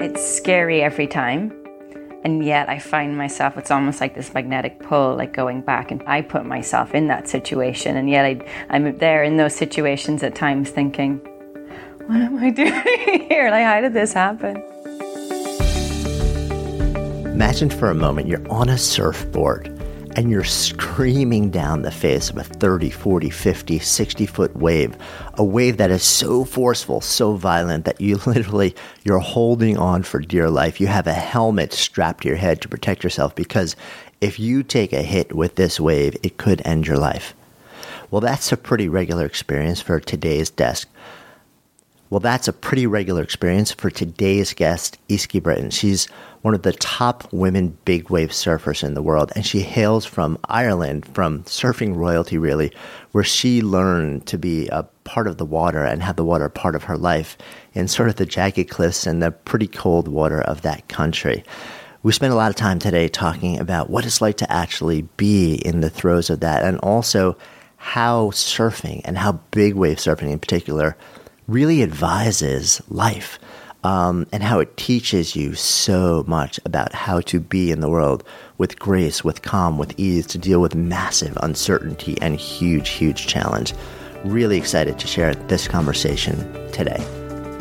It's scary every time. And yet I find myself, it's almost like this magnetic pull, like going back. And I put myself in that situation. And yet I, I'm there in those situations at times thinking, what am I doing here? Like, how did this happen? Imagine for a moment you're on a surfboard and you're screaming down the face of a 30, 40, 50, 60 foot wave, a wave that is so forceful, so violent that you literally you're holding on for dear life. You have a helmet strapped to your head to protect yourself because if you take a hit with this wave, it could end your life. Well, that's a pretty regular experience for today's desk. Well, that's a pretty regular experience for today's guest, Easkey Britton. She's one of the top women big wave surfers in the world, and she hails from Ireland, from surfing royalty, really, where she learned to be a part of the water and have the water part of her life in sort of the jagged cliffs and the pretty cold water of that country. We spent a lot of time today talking about what it's like to actually be in the throes of that, and also how surfing and how big wave surfing in particular really advises life um, and how it teaches you so much about how to be in the world with grace, with calm, with ease, to deal with massive uncertainty and huge, huge challenge. Really excited to share this conversation today.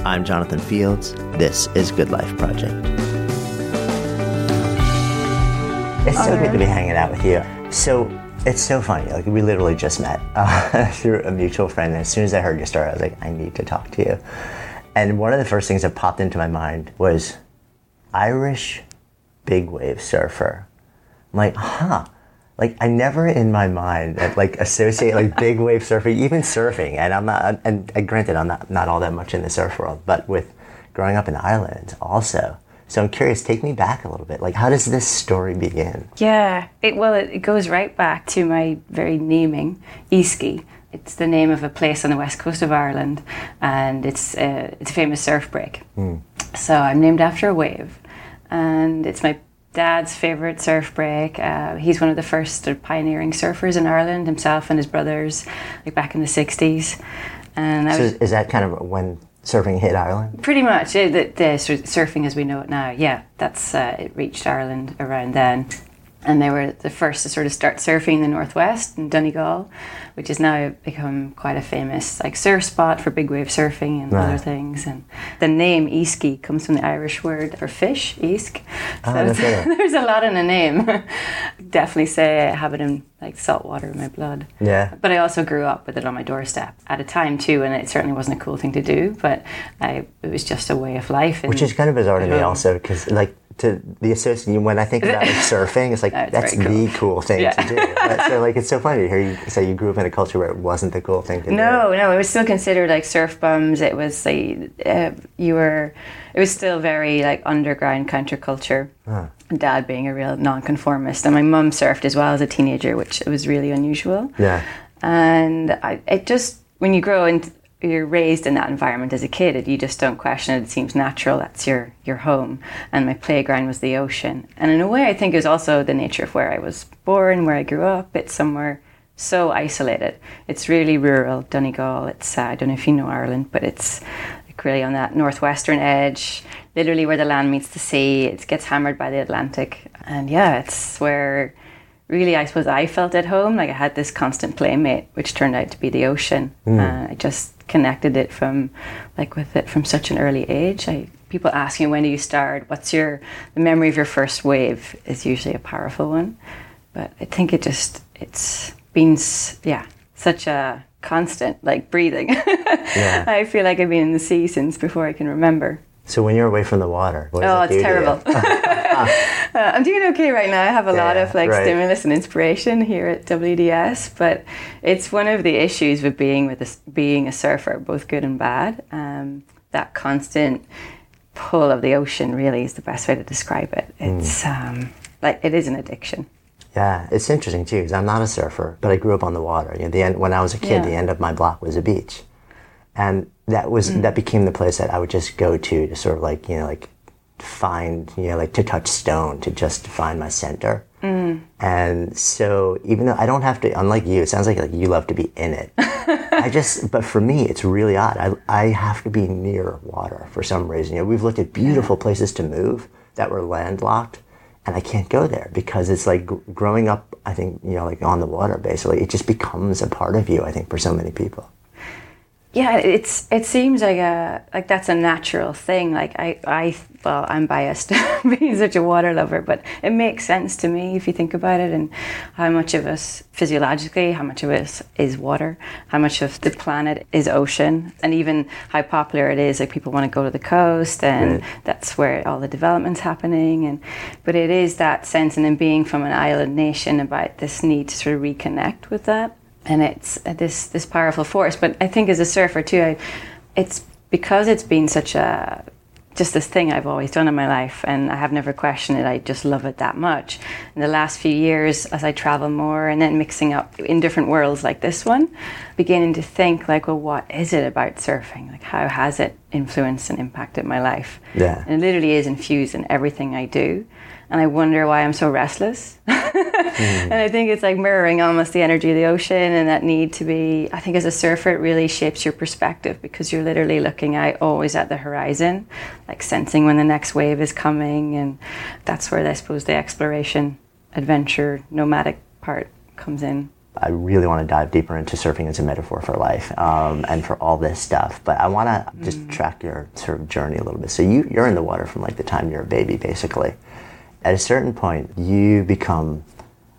I'm Jonathan Fields. This is Good Life Project. It's so good to be hanging out with you. So it's so funny. Like we literally just met uh, through a mutual friend. And as soon as I heard your story, I was like, I need to talk to you. And one of the first things that popped into my mind was Irish big wave surfer. I'm like, huh. Like I never in my mind like associate like big wave surfing, even surfing. And I'm not. And, and granted, I'm not not all that much in the surf world, but with growing up in Ireland, also so I'm curious, take me back a little bit. Like, how does this story begin? Yeah, it, well, it, it goes right back to my very naming, Easkey. It's the name of a place on the west coast of Ireland, and it's a, uh, it's a famous surf break. Mm. So I'm named after a wave, and it's my dad's favorite surf break. Uh, he's one of the first pioneering surfers in Ireland, himself and his brothers, like back in the 60s. And so was, is that kind of when surfing hit Ireland? Pretty much. The, the surfing as we know it now, yeah, that's uh, it reached Ireland around then and they were the first to sort of start surfing in the northwest in Donegal, which has now become quite a famous like surf spot for big wave surfing and right. other things. And the name Easkey comes from the Irish word for fish, iasc. Ah, so oh, there's a lot in a name. Definitely say I have it in like salt water in my blood. Yeah. But I also grew up with it on my doorstep at a time too, and it certainly wasn't a cool thing to do, but I, it was just a way of life. Which is kind of bizarre to me also, because like to the association when I think about like surfing, it's like that's cool. the cool thing yeah. to do. But, so like it's so funny to hear you say you grew up in a culture where it wasn't the cool thing to no, do. No, no, it was still considered like surf bums. It was like uh, you were. It was still very like underground counterculture. Huh. Dad being a real nonconformist, and my mum surfed as well as a teenager, which was really unusual. Yeah, and I, it just when you grow and you're raised in that environment as a kid and you just don't question it. It seems natural. That's your your home. And my playground was the ocean. And in a way i think it was also the nature of where i was born where i grew up. It's somewhere so isolated. It's really rural donegal. It's uh, i don't know if you know ireland but it's like really on that northwestern edge literally where the land meets the sea. It gets hammered by the atlantic. And yeah it's where really, I suppose I felt at home. Like I had this constant playmate, which turned out to be the ocean. Mm. Uh, I just connected it from, like with it from such an early age. I people ask me when do you start? What's your the memory of your first wave? Is usually a powerful one, but I think it just it's been yeah such a constant like breathing. yeah. I feel like I've been in the sea since before I can remember. So when you're away from the water, oh, it's terrible. uh, I'm doing okay right now. I have a yeah, lot of like right. stimulus and inspiration here at WDS, but it's one of the issues with being with a, being a surfer, both good and bad. Um, that constant pull of the ocean really is the best way to describe it. Hmm. It's mm. um, like it is an addiction. Yeah, it's interesting too because I'm not a surfer, but I grew up on the water. You know, the end when I was a kid, yeah. the end of my block was a beach, and that was mm. that became the place that I would just go to to sort of like you know like find you know like to touch stone to just find my center. Mm. And so even though I don't have to, unlike you, it sounds like, like you love to be in it. I just, but for me, it's really odd. I, I have to be near water for some reason. You know, we've looked at beautiful places to move that were landlocked and I can't go there because it's like gr- growing up, I think, you know, like on the water basically, it just becomes a part of you, I think, for so many people yeah it's it seems like a like that's a natural thing like i i well i'm biased being such a water lover but it makes sense to me if you think about it and how much of us physiologically how much of us is water how much of the planet is ocean and even how popular it is like people want to go to the coast and right. that's where all the development's happening and but it is that sense and then being from an island nation about this need to sort of reconnect with that and it's uh, this this powerful force. But I think as a surfer too, I, it's because it's been such a just this thing I've always done in my life, and I have never questioned it. I just love it that much. In the last few years, as I travel more and then mixing up in different worlds like this one, beginning to think like, well, what is it about surfing? Like, how has it influenced and impacted my life? Yeah, and it literally is infused in everything I do and I wonder why I'm so restless. mm. And I think it's like mirroring almost the energy of the ocean and that need to be. I think as a surfer, it really shapes your perspective because you're literally looking out always at the horizon, like sensing when the next wave is coming, and that's where I suppose the exploration, adventure, nomadic part comes in. I really want to dive deeper into surfing as a metaphor for life um, and for all this stuff. But I want to just mm. track your sort of journey a little bit. So you, you're in the water from like the time you're a baby, basically at a certain point, you become,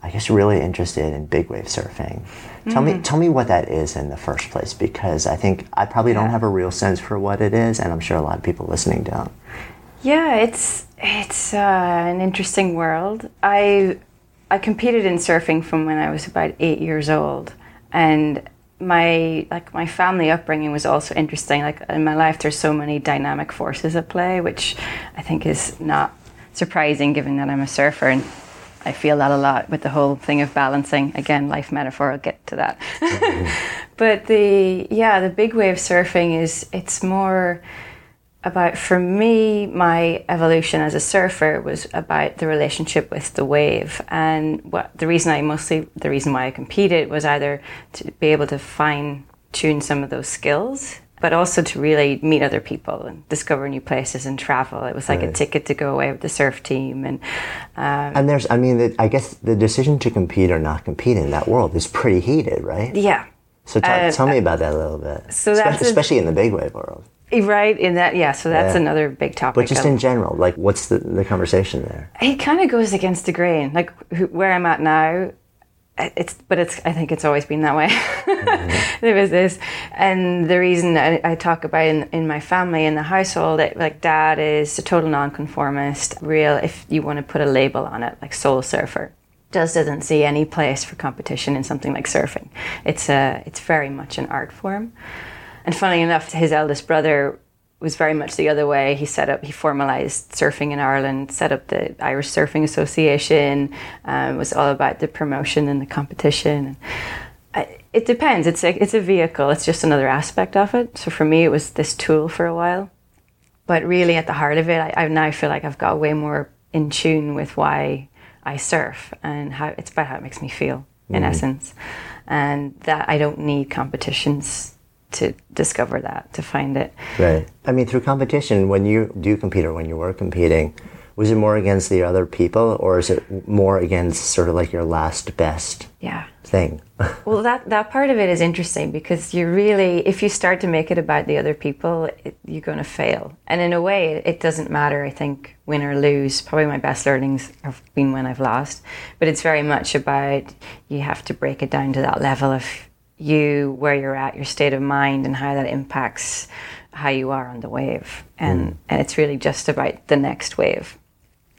I guess, really interested in big wave surfing. Mm-hmm. Tell me, mm. tell me what that is in the first place, because I think I probably yeah. don't have a real sense for what it is, and I'm sure a lot of people listening don't. Yeah, it's it's uh, an interesting world. I I competed in surfing from when I was about eight years old, and my like my family upbringing was also interesting. Like in my life, there's so many dynamic forces at play, which I think is not surprising given that I'm a surfer and I feel that a lot with the whole thing of balancing. Again, life metaphor, I'll get to that. But the, yeah, the big wave surfing is, it's more about, for me, my evolution as a surfer was about the relationship with the wave. And what the reason I mostly, the reason why I competed was either to be able to fine tune some of those skills but also to really meet other people and discover new places and travel. It was like right. a ticket to go away with the surf team, and um, and there's, I mean, the, I guess the decision to compete or not compete in that world is pretty heated, right? Yeah. So t- uh, tell me about that a little bit. So especially, a, especially in the big wave world. Right in that, yeah. So that's yeah. another big topic. But just in general, like, what's the the conversation there? It kind of goes against the grain. Like where I'm at now, it's but it's I think it's always been that way. mm-hmm. there was this, and the reason I, I, talk about in, in my family in the household, that like dad is a total nonconformist, real if you want to put a label on it, like soul surfer. Just doesn't see any place for competition in something like surfing. It's a it's very much an art form. And funny enough, his eldest brother was very much the other way. He set up, he formalized surfing in Ireland, set up the Irish Surfing Association. Um, was all about the promotion and the competition. it depends. It's a, it's a vehicle. It's just another aspect of it. So for me, it was this tool for a while. But really, at the heart of it, I, I now feel like I've got way more in tune with why I surf and how it's about how it makes me feel, in mm. essence, and that I don't need competitions to discover that, to find it. Right. I mean, through competition, when you do compete or when you were competing, was it more against the other people or is it more against sort of like your last best yeah. thing? well, that, that part of it is interesting because you really, if you start to make it about the other people, it, you're going to fail. And in a way, it doesn't matter, I think, win or lose. Probably my best learnings have been when I've lost. But it's very much about you have to break it down to that level of you where you're at, your state of mind, and how that impacts how you are on the wave. And, mm. and it's really just about the next wave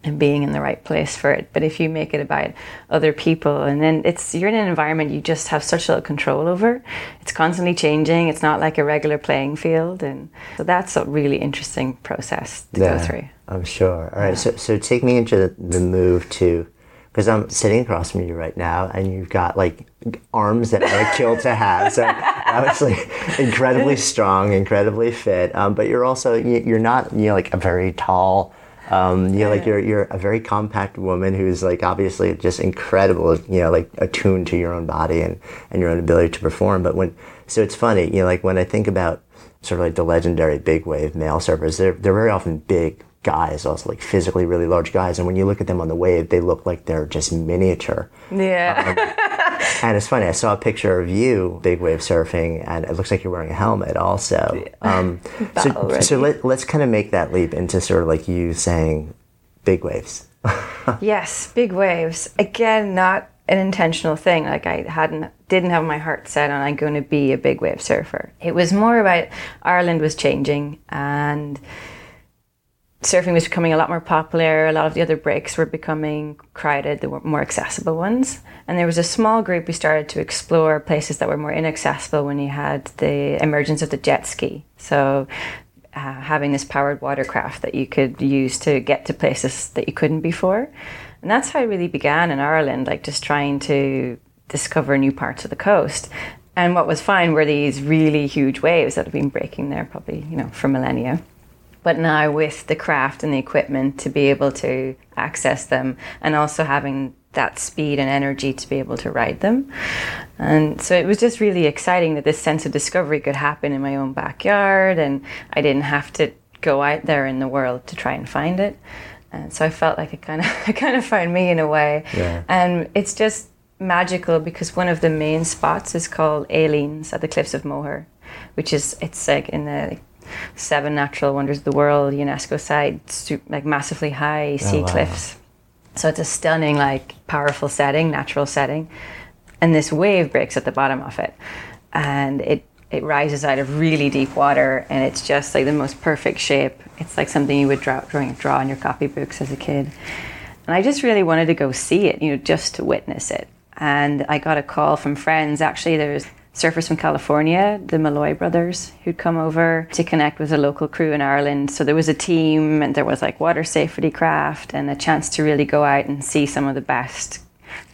and being in the right place for it. But if you make it about other people, and then it's you're in an environment you just have such little control over. It's constantly changing. It's not like a regular playing field, and so that's a really interesting process to yeah, go through. I'm sure. All right, yeah. so so take me into the, the move to because I'm sitting across from you right now, and you've got like arms that I would kill to have. So obviously, incredibly strong, incredibly fit. Um, but you're also you're not you know like a very tall Um, you know, like you're you're a very compact woman who's like obviously just incredible. You know, like attuned to your own body and and your own ability to perform. But when so it's funny, you know, like when I think about sort of like the legendary big wave male surfers, they're they're very often big guys, also like physically really large guys. And when you look at them on the wave, they look like they're just miniature. Yeah. Um, and it's funny. I saw a picture of you big wave surfing, and it looks like you're wearing a helmet also. Um, so so let, let's kind of make that leap into sort of like you saying big waves. yes, big waves. Again, not an intentional thing. Like I hadn't didn't have my heart set on I'm going to be a big wave surfer. It was more about Ireland was changing and surfing was becoming a lot more popular. A lot of the other breaks were becoming crowded, the more accessible ones. And there was a small group who started to explore places that were more inaccessible when you had the emergence of the jet ski. So uh, having this powered watercraft that you could use to get to places that you couldn't before. And that's how it really began in Ireland, like just trying to discover new parts of the coast. And what was fine were these really huge waves that have been breaking there probably, you know, for millennia but now with the craft and the equipment to be able to access them and also having that speed and energy to be able to ride them. And so it was just really exciting that this sense of discovery could happen in my own backyard and I didn't have to go out there in the world to try and find it. And so I felt like it kind of it kind of found me in a way. Yeah. And it's just magical because one of the main spots is called Aileens at the Cliffs of Moher, which is it's like in the seven natural wonders of the world, UNESCO site, like massively high oh, sea oh, wow. cliffs. So it's a stunning, like powerful setting, natural setting, and this wave breaks at the bottom of it, and it it rises out of really deep water, and it's just like the most perfect shape. It's like something you would draw draw, draw in your copybooks as a kid, and I just really wanted to go see it, you know, just to witness it. And I got a call from friends. Actually, there's surfers from California, the Malloy brothers, who'd come over to connect with a local crew in Ireland. So there was a team, and there was like water safety craft, and a chance to really go out and see some of the best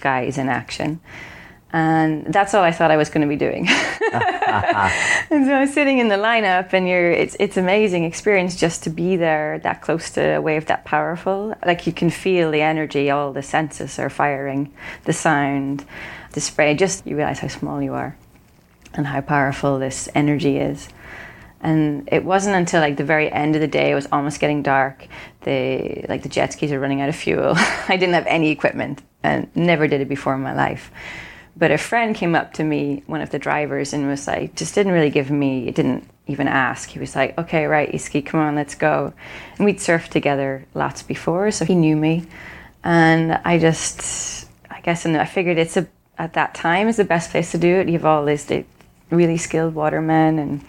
guys in action. And that's all I thought I was going to be doing. and so I was sitting in the lineup, and you're, it's, it's amazing experience just to be there that close to a wave that powerful. Like you can feel the energy, all the senses are firing, the sound, the spray, just you realize how small you are and how powerful this energy is. And it wasn't until like the very end of the day, it was almost getting dark. The like the jet skis are running out of fuel. I didn't have any equipment and never did it before in my life. But a friend came up to me, one of the drivers, and was like, just didn't really give me, didn't even ask. He was like, okay, right, Easkey, come on, let's go. And we'd surfed together lots before, so he knew me. And I just, I guess, and I figured it's a, at that time is the best place to do it. You've all this, really skilled watermen, and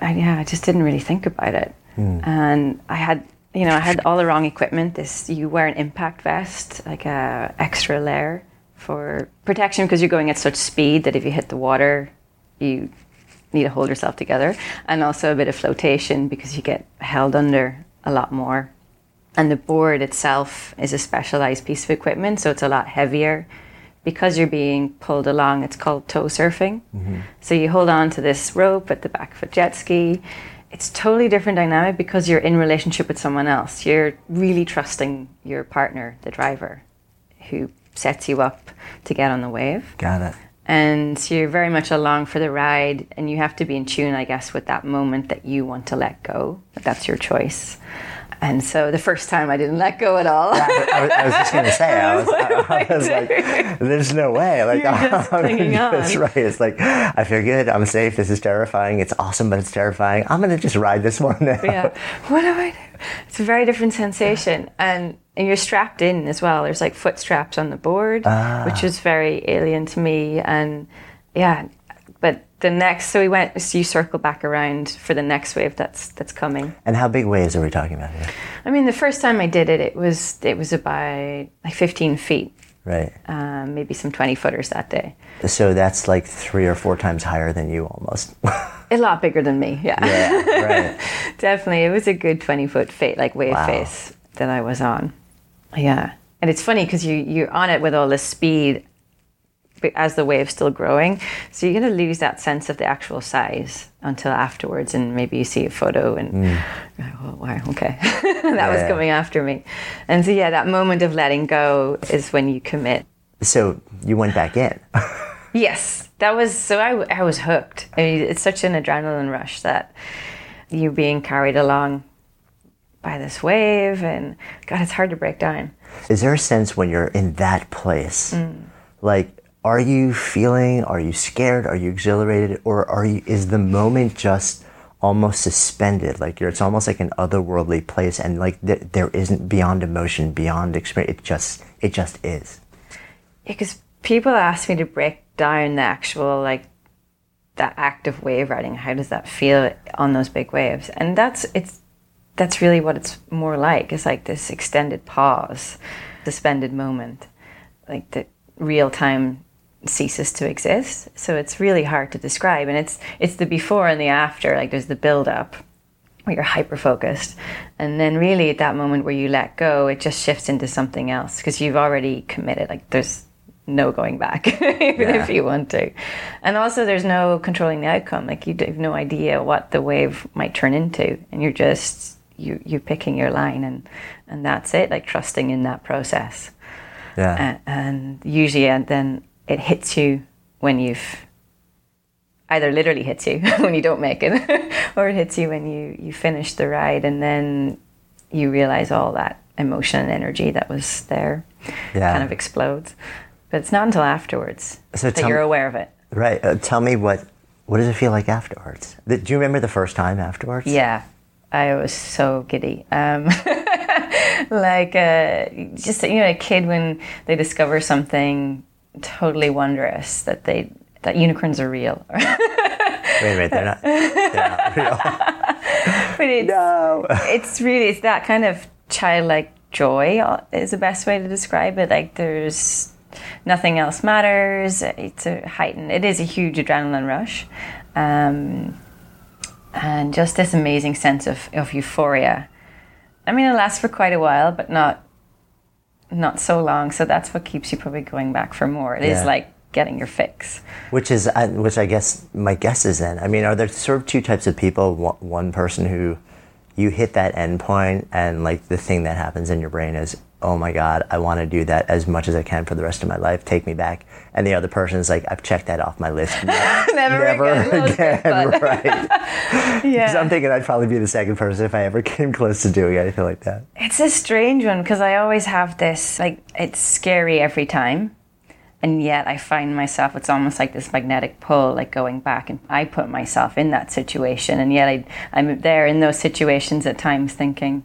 I, yeah, I just didn't really think about it. Mm. And I had, you know, I had all the wrong equipment. This you wear an impact vest, like a extra layer for protection because you're going at such speed that if you hit the water, you need to hold yourself together, and also a bit of flotation because you get held under a lot more. And the board itself is a specialized piece of equipment, so it's a lot heavier because you're being pulled along, it's called tow surfing. Mm-hmm. So you hold on to this rope at the back of a jet ski. It's totally different dynamic because you're in relationship with someone else. You're really trusting your partner, the driver, who sets you up to get on the wave. Got it. And so you're very much along for the ride, and you have to be in tune, I guess, with that moment that you want to let go. That's your choice. And so the first time I didn't let go at all. yeah, I, was, I, was, just going to say, I was, I, was like, there's no way. Like, You're just clinging on. That's right. It's like, I feel good. I'm safe. This is terrifying. It's awesome, but it's terrifying. I'm going to just ride this one now. Yeah. What do I do? It's a very different sensation. And, and you're strapped in as well. There's like foot straps on the board, ah. which is very alien to me. And yeah, but the next so we went so you circle back around for the next wave that's that's coming. And how big waves are we talking about here? I mean the first time i did it it was it was about like 15 feet. Right. Um, maybe some 20 footers that day. So that's like three or four times higher than you almost. A lot bigger than me yeah. Yeah right. Definitely it was a good 20 foot face like wave wow. face that i was on. Yeah. And it's funny because you you're on it with all this speed as the wave's still growing. So you're going to lose that sense of the actual size until afterwards, and maybe you see a photo and mm. oh wow, okay, that yeah. was coming after me. And so yeah, that moment of letting go is when you commit. So you went back in. yes, that was so. I I was hooked. I mean, it's such an adrenaline rush that you're being carried along by this wave, and God, it's hard to break down. Is there a sense when you're in that place, mm. like? Are you feeling, are you scared, are you exhilarated, or are you, is the moment just almost suspended? Like it's almost like an otherworldly place and like th- there isn't beyond emotion, beyond experience. It just, it just is. Because people ask me to break down the actual, like, that of wave riding. How does that feel on those big waves? And that's, it's, that's really what it's more like. It's like this extended pause, suspended moment, like the real time ceases to exist. So it's really hard to describe. And it's it's the before and the after. Like there's the build up where you're hyper focused. And then really at that moment where you let go, it just shifts into something else because you've already committed. Like there's no going back even yeah. if you want to. And also there's no controlling the outcome. Like you have no idea what the wave might turn into. And you're just you you're picking your line and and that's it, like trusting in that process. Yeah. And, and usually and then it hits you when you've either literally hits you when you don't make it or it hits you when you you finish the ride and then you realize all that emotion and energy that was there yeah. kind of explodes. But it's not until afterwards so that you're aware of it. Right. Uh, tell me what what does it feel like afterwards? Do you remember the first time afterwards? Yeah. I was so giddy. Um, like uh, just you know a kid when they discover something totally wondrous that they that unicorns are real. wait, wait, they're not. They're not real. but it's, no. it's really it's that kind of childlike joy is the best way to describe it. Like there's nothing else matters. It's a heightened. It is a huge adrenaline rush, um, and just this amazing sense of, of euphoria. I mean, it lasts for quite a while, but not not so long. So that's what keeps you probably going back for more. It yeah. is like getting your fix. Which is, uh, which I guess my guess is then. I mean, are there sort of two types of people? One person who you hit that end point and like the thing that happens in your brain is, oh my God, I want to do that as much as I can for the rest of my life. Take me back. And the other person is like, I've checked that off my list. never, never again. again. right. yeah. So I'm thinking I'd probably be the second person if I ever came close to doing anything like that. It's a strange one because I always have this, like, it's scary every time. And yet I find myself, it's almost like this magnetic pull, like going back. And I put myself in that situation. And yet I, I'm there in those situations at times thinking,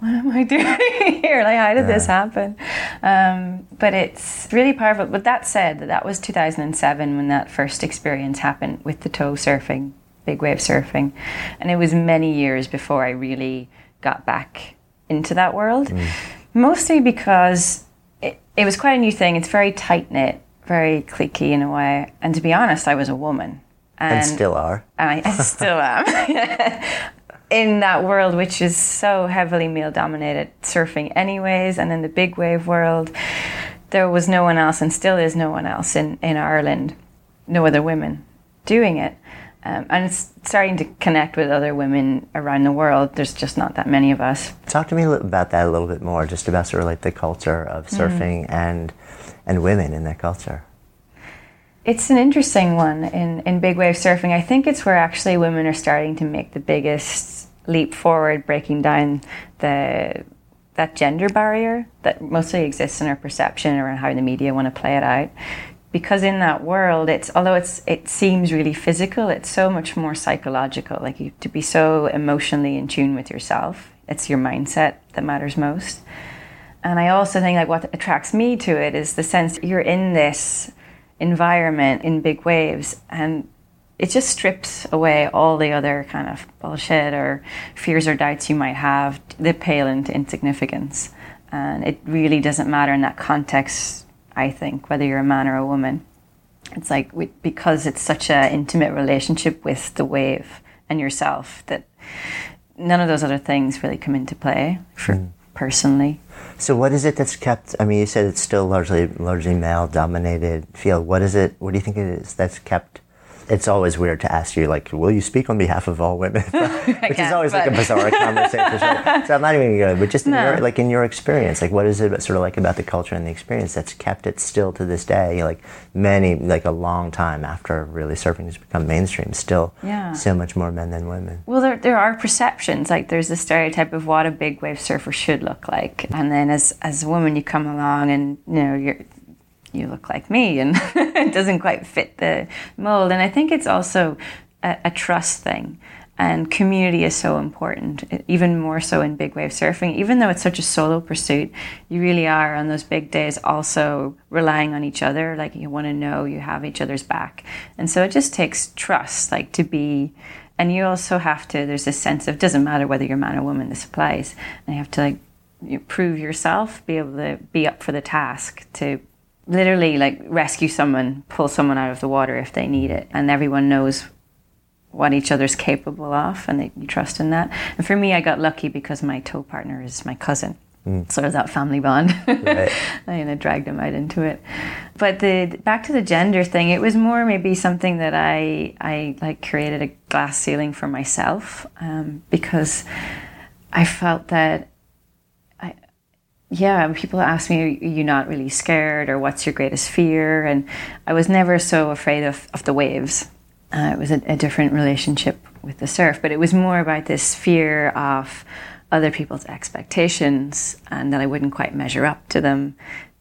what am I doing here? Like, how did yeah. this happen? Um, but it's really powerful. But that said, that was 2007 when that first experience happened with the tow surfing, big wave surfing. And it was many years before I really got back into that world. Mm. Mostly because it, it was quite a new thing. It's very tight knit, very cliquey in a way. And to be honest, I was a woman. And, and still are. And I, I still am. in that world, which is so heavily male dominated, surfing anyways, and in the big wave world, there was no one else, and still is no one else in, in Ireland, no other women doing it. Um, and it's starting to connect with other women around the world. There's just not that many of us. Talk to me about that a little bit more, just about sort of like the culture of mm-hmm. surfing mm. and and women in that culture. It's an interesting one in, in big wave surfing. I think it's where actually women are starting to make the biggest leap forward, breaking down the that gender barrier that mostly exists in our perception around how the media want to play it out. Because in that world, it's although it's it seems really physical, it's so much more psychological. Like you to be so emotionally in tune with yourself. It's your mindset that matters most. And I also think like what attracts me to it is the sense you're in this environment in big waves and it just strips away all the other kind of bullshit or fears or doubts you might have they pale into insignificance and it really doesn't matter in that context i think whether you're a man or a woman it's like we, because it's such an intimate relationship with the wave and yourself that none of those other things really come into play for mm. personally. So what is it that's kept? I mean, you said it's still largely largely male dominated field. What is it? What do you think it is that's kept? It's always weird to ask you, like, will you speak on behalf of all women? Which is always like a bizarre conversation. So, so I'm not even going. To, but just in your, like in your experience, like, what is it sort of like about the culture and the experience that's kept it still to this day? Like many, like a long time after really surfing has become mainstream, still Yeah. so much more men than women. Well, there, there are perceptions. Like there's a stereotype of what a big wave surfer should look like, and then as as a woman, you come along and you know you're you look like me, and it doesn't quite fit the mold. And I think it's also a, a trust thing. And community is so important, even more so in big wave surfing. Even though it's such a solo pursuit, you really are on those big days also relying on each other. Like you want to know you have each other's back. And so it just takes trust, like to be and you also have to there's this sense of doesn't matter whether you're man or woman this applies and you have to like you prove yourself be able to be up for the task to literally like rescue someone pull someone out of the water if they need it. And everyone knows what each other's capable of and that you trust in that. And for me i got lucky because my tow partner is my cousin. So there's that family bond. Right. I of dragged him out into it. But the back to the gender thing, it was more maybe something that I I like created a glass ceiling for myself um, because I felt that yeah people ask me are you not really scared or what's your greatest fear and I was never so afraid of, of the waves. Uh, it was a, a different relationship with the surf, but it was more about this fear of other people's expectations and that I wouldn't quite measure up to them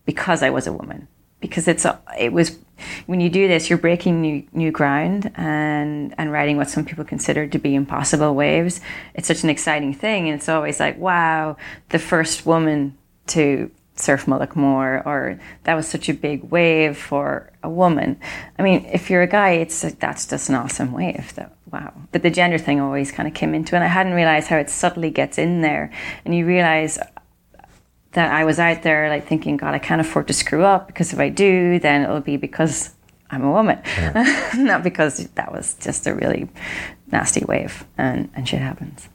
because I was a woman. Because it's a, it was when you do this, you're breaking new new ground and and riding what some people consider to be impossible waves. It's such an exciting thing, and it's always like, wow, the first woman to surf Mullaghmore, or that was such a big wave for a woman. I mean, if you're a guy, it's like, that's just an awesome wave. That wow. But the gender thing always kind of came into it. And I hadn't realized how it subtly gets in there, and you realize that I was out there like thinking, God, I can't afford to screw up because if I do, then it'll be because I'm a woman, not because that was just a really nasty wave and, and shit happens.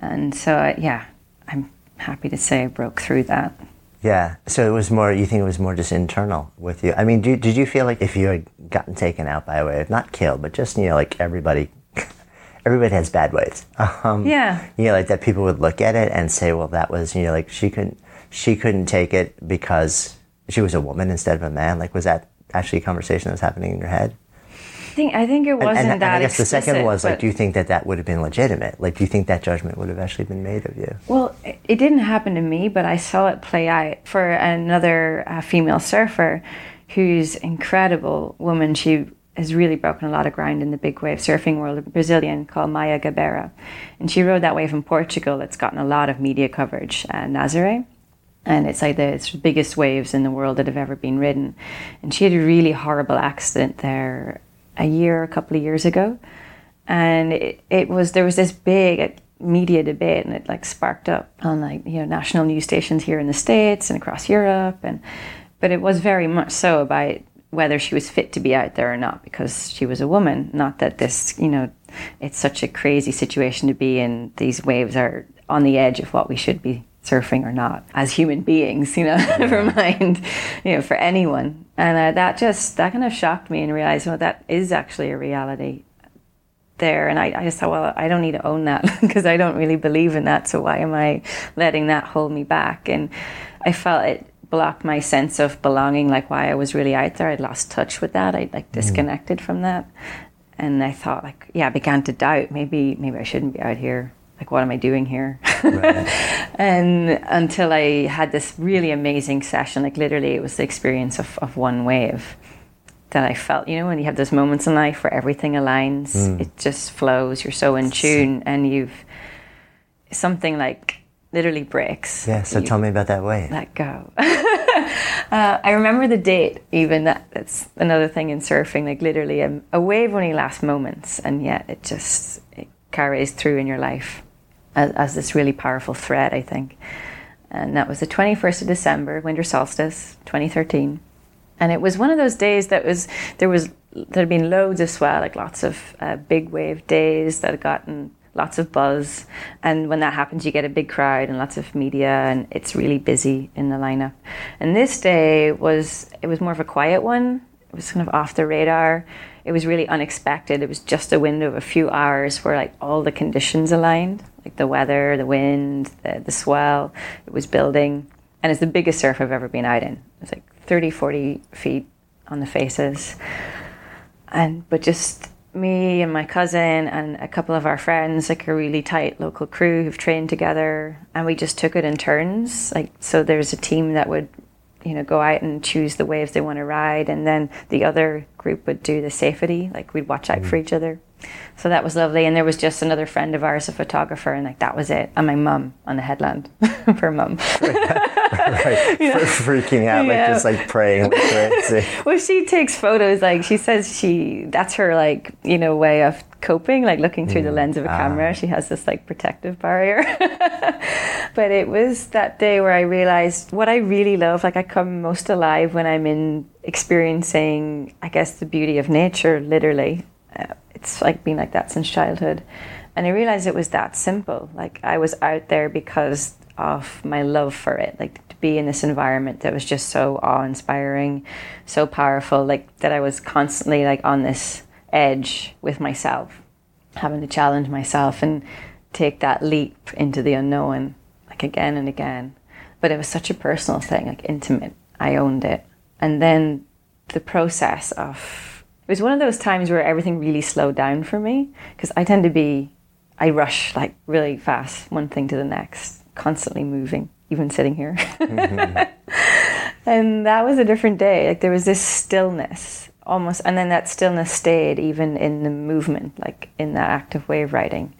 And so, uh, yeah, I'm happy to say I broke through that. Yeah. So it was more. You think it was more just internal with you? I mean, do, did you feel like if you had gotten taken out by a wave, not killed, but just you know, like everybody, everybody has bad waves. Um, Yeah. You know, like that people would look at it and say, well, that was you know, like she couldn't, she couldn't take it because she was a woman instead of a man. Like, was that actually a conversation that was happening in your head? I think, I think it wasn't and, and that I guess the second was like, do you think that that would have been legitimate? Like, do you think that judgment would have actually been made of you? Well, it didn't happen to me, but I saw it play out for another uh, female surfer who's incredible woman. She has really broken a lot of ground in the big wave surfing world, a Brazilian called Maya Gabeira, And she rode that wave in Portugal. It's gotten a lot of media coverage, uh, Nazare. And it's like the it's the biggest waves in the world that have ever been ridden. And she had a really horrible accident there a year, a couple of years ago. And it, it was there was this big media debate and it like sparked up on like you know national news stations here in the states and across Europe. And but it was very much so about whether she was fit to be out there or not because she was a woman. Not that this you know it's such a crazy situation to be in. These waves are on the edge of what we should be surfing or not as human beings you know never mind you know for anyone. And uh, that just that kind of shocked me and realized well that is actually a reality there. And I, I just thought well i don't need to own that because i don't really believe in that. So why am i letting that hold me back? And i felt it blocked my sense of belonging like why i was really out there. I'd lost touch with that. I'd like disconnected from that. And i thought like yeah i began to doubt. Maybe maybe i shouldn't be out here like what am i doing here and until i had this really amazing session like literally it was the experience of, of one wave that I felt, you know, when you have those moments in life where everything aligns, it just flows, you're so in tune, and you've something like literally breaks. Yeah. So You tell me about that wave. let go. uh, I remember the date, even that, that's another thing in surfing, like literally a, a wave only lasts moments, and yet it just carries through in your life as, as this really powerful thread, I think. And that was the 21st of December, winter solstice, 2013 and it was one of those days that was there was there had been loads of swell like lots of uh, big wave days that had gotten lots of buzz. And when that happens, you get a big crowd and lots of media, and it's really busy in the lineup. And this day was it was more of a quiet one. It was kind of off the radar. It was really unexpected. It was just a window of a few hours where like all the conditions aligned, like the weather, the wind, the, the swell. It was building, and it's the biggest surf I've ever been out in. It's like 30, 40 feet on the faces, and but just me and my cousin and a couple of our friends, like a really tight local crew who've trained together, and we just took it in turns. Like, so there's a team that would, you know, go out and choose the waves they want to ride, and then the other group would do the safety. Like, we'd watch out mm. for each other. So that was lovely. And there was just another friend of ours, a photographer, and like that was it. And my mum on the headland for mum. right. You know? Freaking out, like just like praying like well, she takes photos, like she says she, that's her like, you know, way of coping, like looking through mm. the lens of a camera. Ah. She has this like protective barrier. but it was that day where I realized what I really love, like I come most alive when I'm in experiencing, I guess, the beauty of nature, literally. Uh, it's like been like that since childhood. And I realized it was that simple. Like I was out there because of my love for it. Like to be in this environment that was just so awe inspiring, so powerful, like that I was constantly like on this edge with myself, having to challenge myself and take that leap into the unknown, like again and again. But it was such a personal thing, like intimate. I owned it. And then the process of it was one of those times where everything really slowed down for me because I tend to be, I rush like really fast, one thing to the next, constantly moving, even sitting here. Mm-hmm. and that was a different day. Like there was this stillness almost, and then that stillness stayed even in the movement, like in that active wave riding.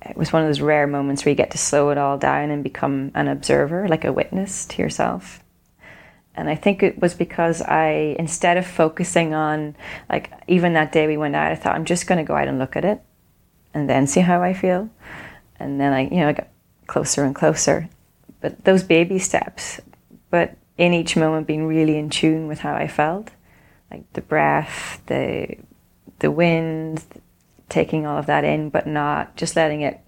It was one of those rare moments where you get to slow it all down and become an observer, like a witness to yourself. And I think it was because I, instead of focusing on, like, even that day we went out, I thought, I'm just going to go out and look at it and then see how I feel. And then I, you know, I got closer and closer. But those baby steps, but in each moment being really in tune with how I felt, like the breath, the, the wind, taking all of that in, but not just letting it,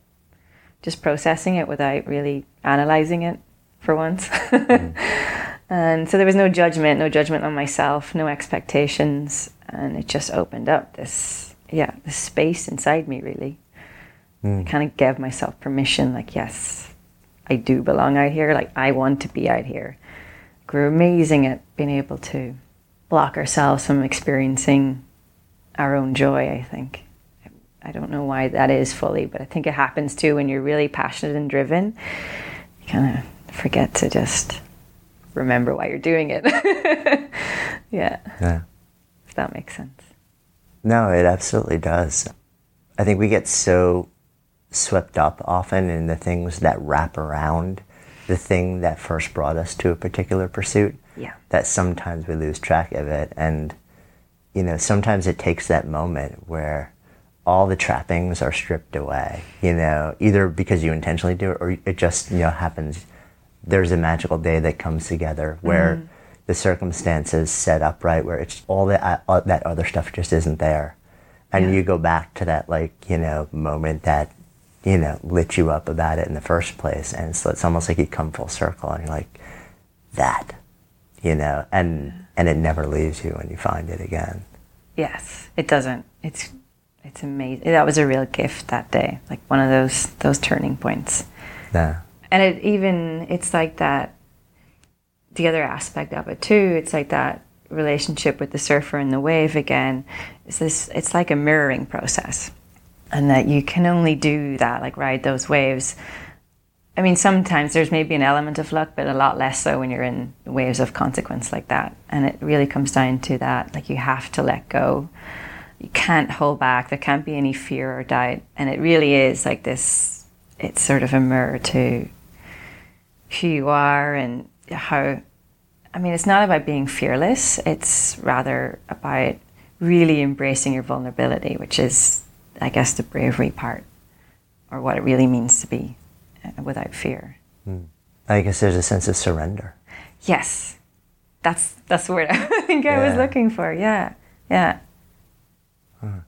just processing it without really analyzing it for once. Mm. And so there was no judgment, no judgment on myself, no expectations. And it just opened up this, yeah, this space inside me, really. Mm. I kind of gave myself permission, like, yes, I do belong out here. Like, I want to be out here. We're amazing at being able to block ourselves from experiencing our own joy, I think. I don't know why that is fully, but I think it happens too when you're really passionate and driven. You kind of forget to just remember why you're doing it. yeah. Yeah. If that makes sense. No, it absolutely does. I think we get so swept up often in the things that wrap around the thing that first brought us to a particular pursuit. Yeah. That sometimes we lose track of it. And, you know, sometimes it takes that moment where all the trappings are stripped away, you know, either because you intentionally do it or it just, you know, happens there's a magical day that comes together where mm. the circumstances set up right, where it's all that uh, that other stuff just isn't there, and yeah. you go back to that like you know moment that you know lit you up about it in the first place, and so it's almost like you come full circle, and you're like that, you know, and and it never leaves you when you find it again. Yes, it doesn't. It's it's amazing. That was a real gift that day, like one of those those turning points. Yeah and it even it's like that the other aspect of it too it's like that relationship with the surfer and the wave again. Is this it's like a mirroring process. And that you can only do that like ride those waves. I mean sometimes there's maybe an element of luck but a lot less so when you're in waves of consequence like that. And it really comes down to that like you have to let go. You can't hold back. There can't be any fear or doubt. And it really is like this it's sort of a mirror to who you are and how I mean it's not about being fearless it's rather about really embracing your vulnerability which is I guess the bravery part or what it really means to be uh, without fear mm. I guess there's a sense of surrender yes that's that's the word I think yeah. I was looking for yeah yeah huh.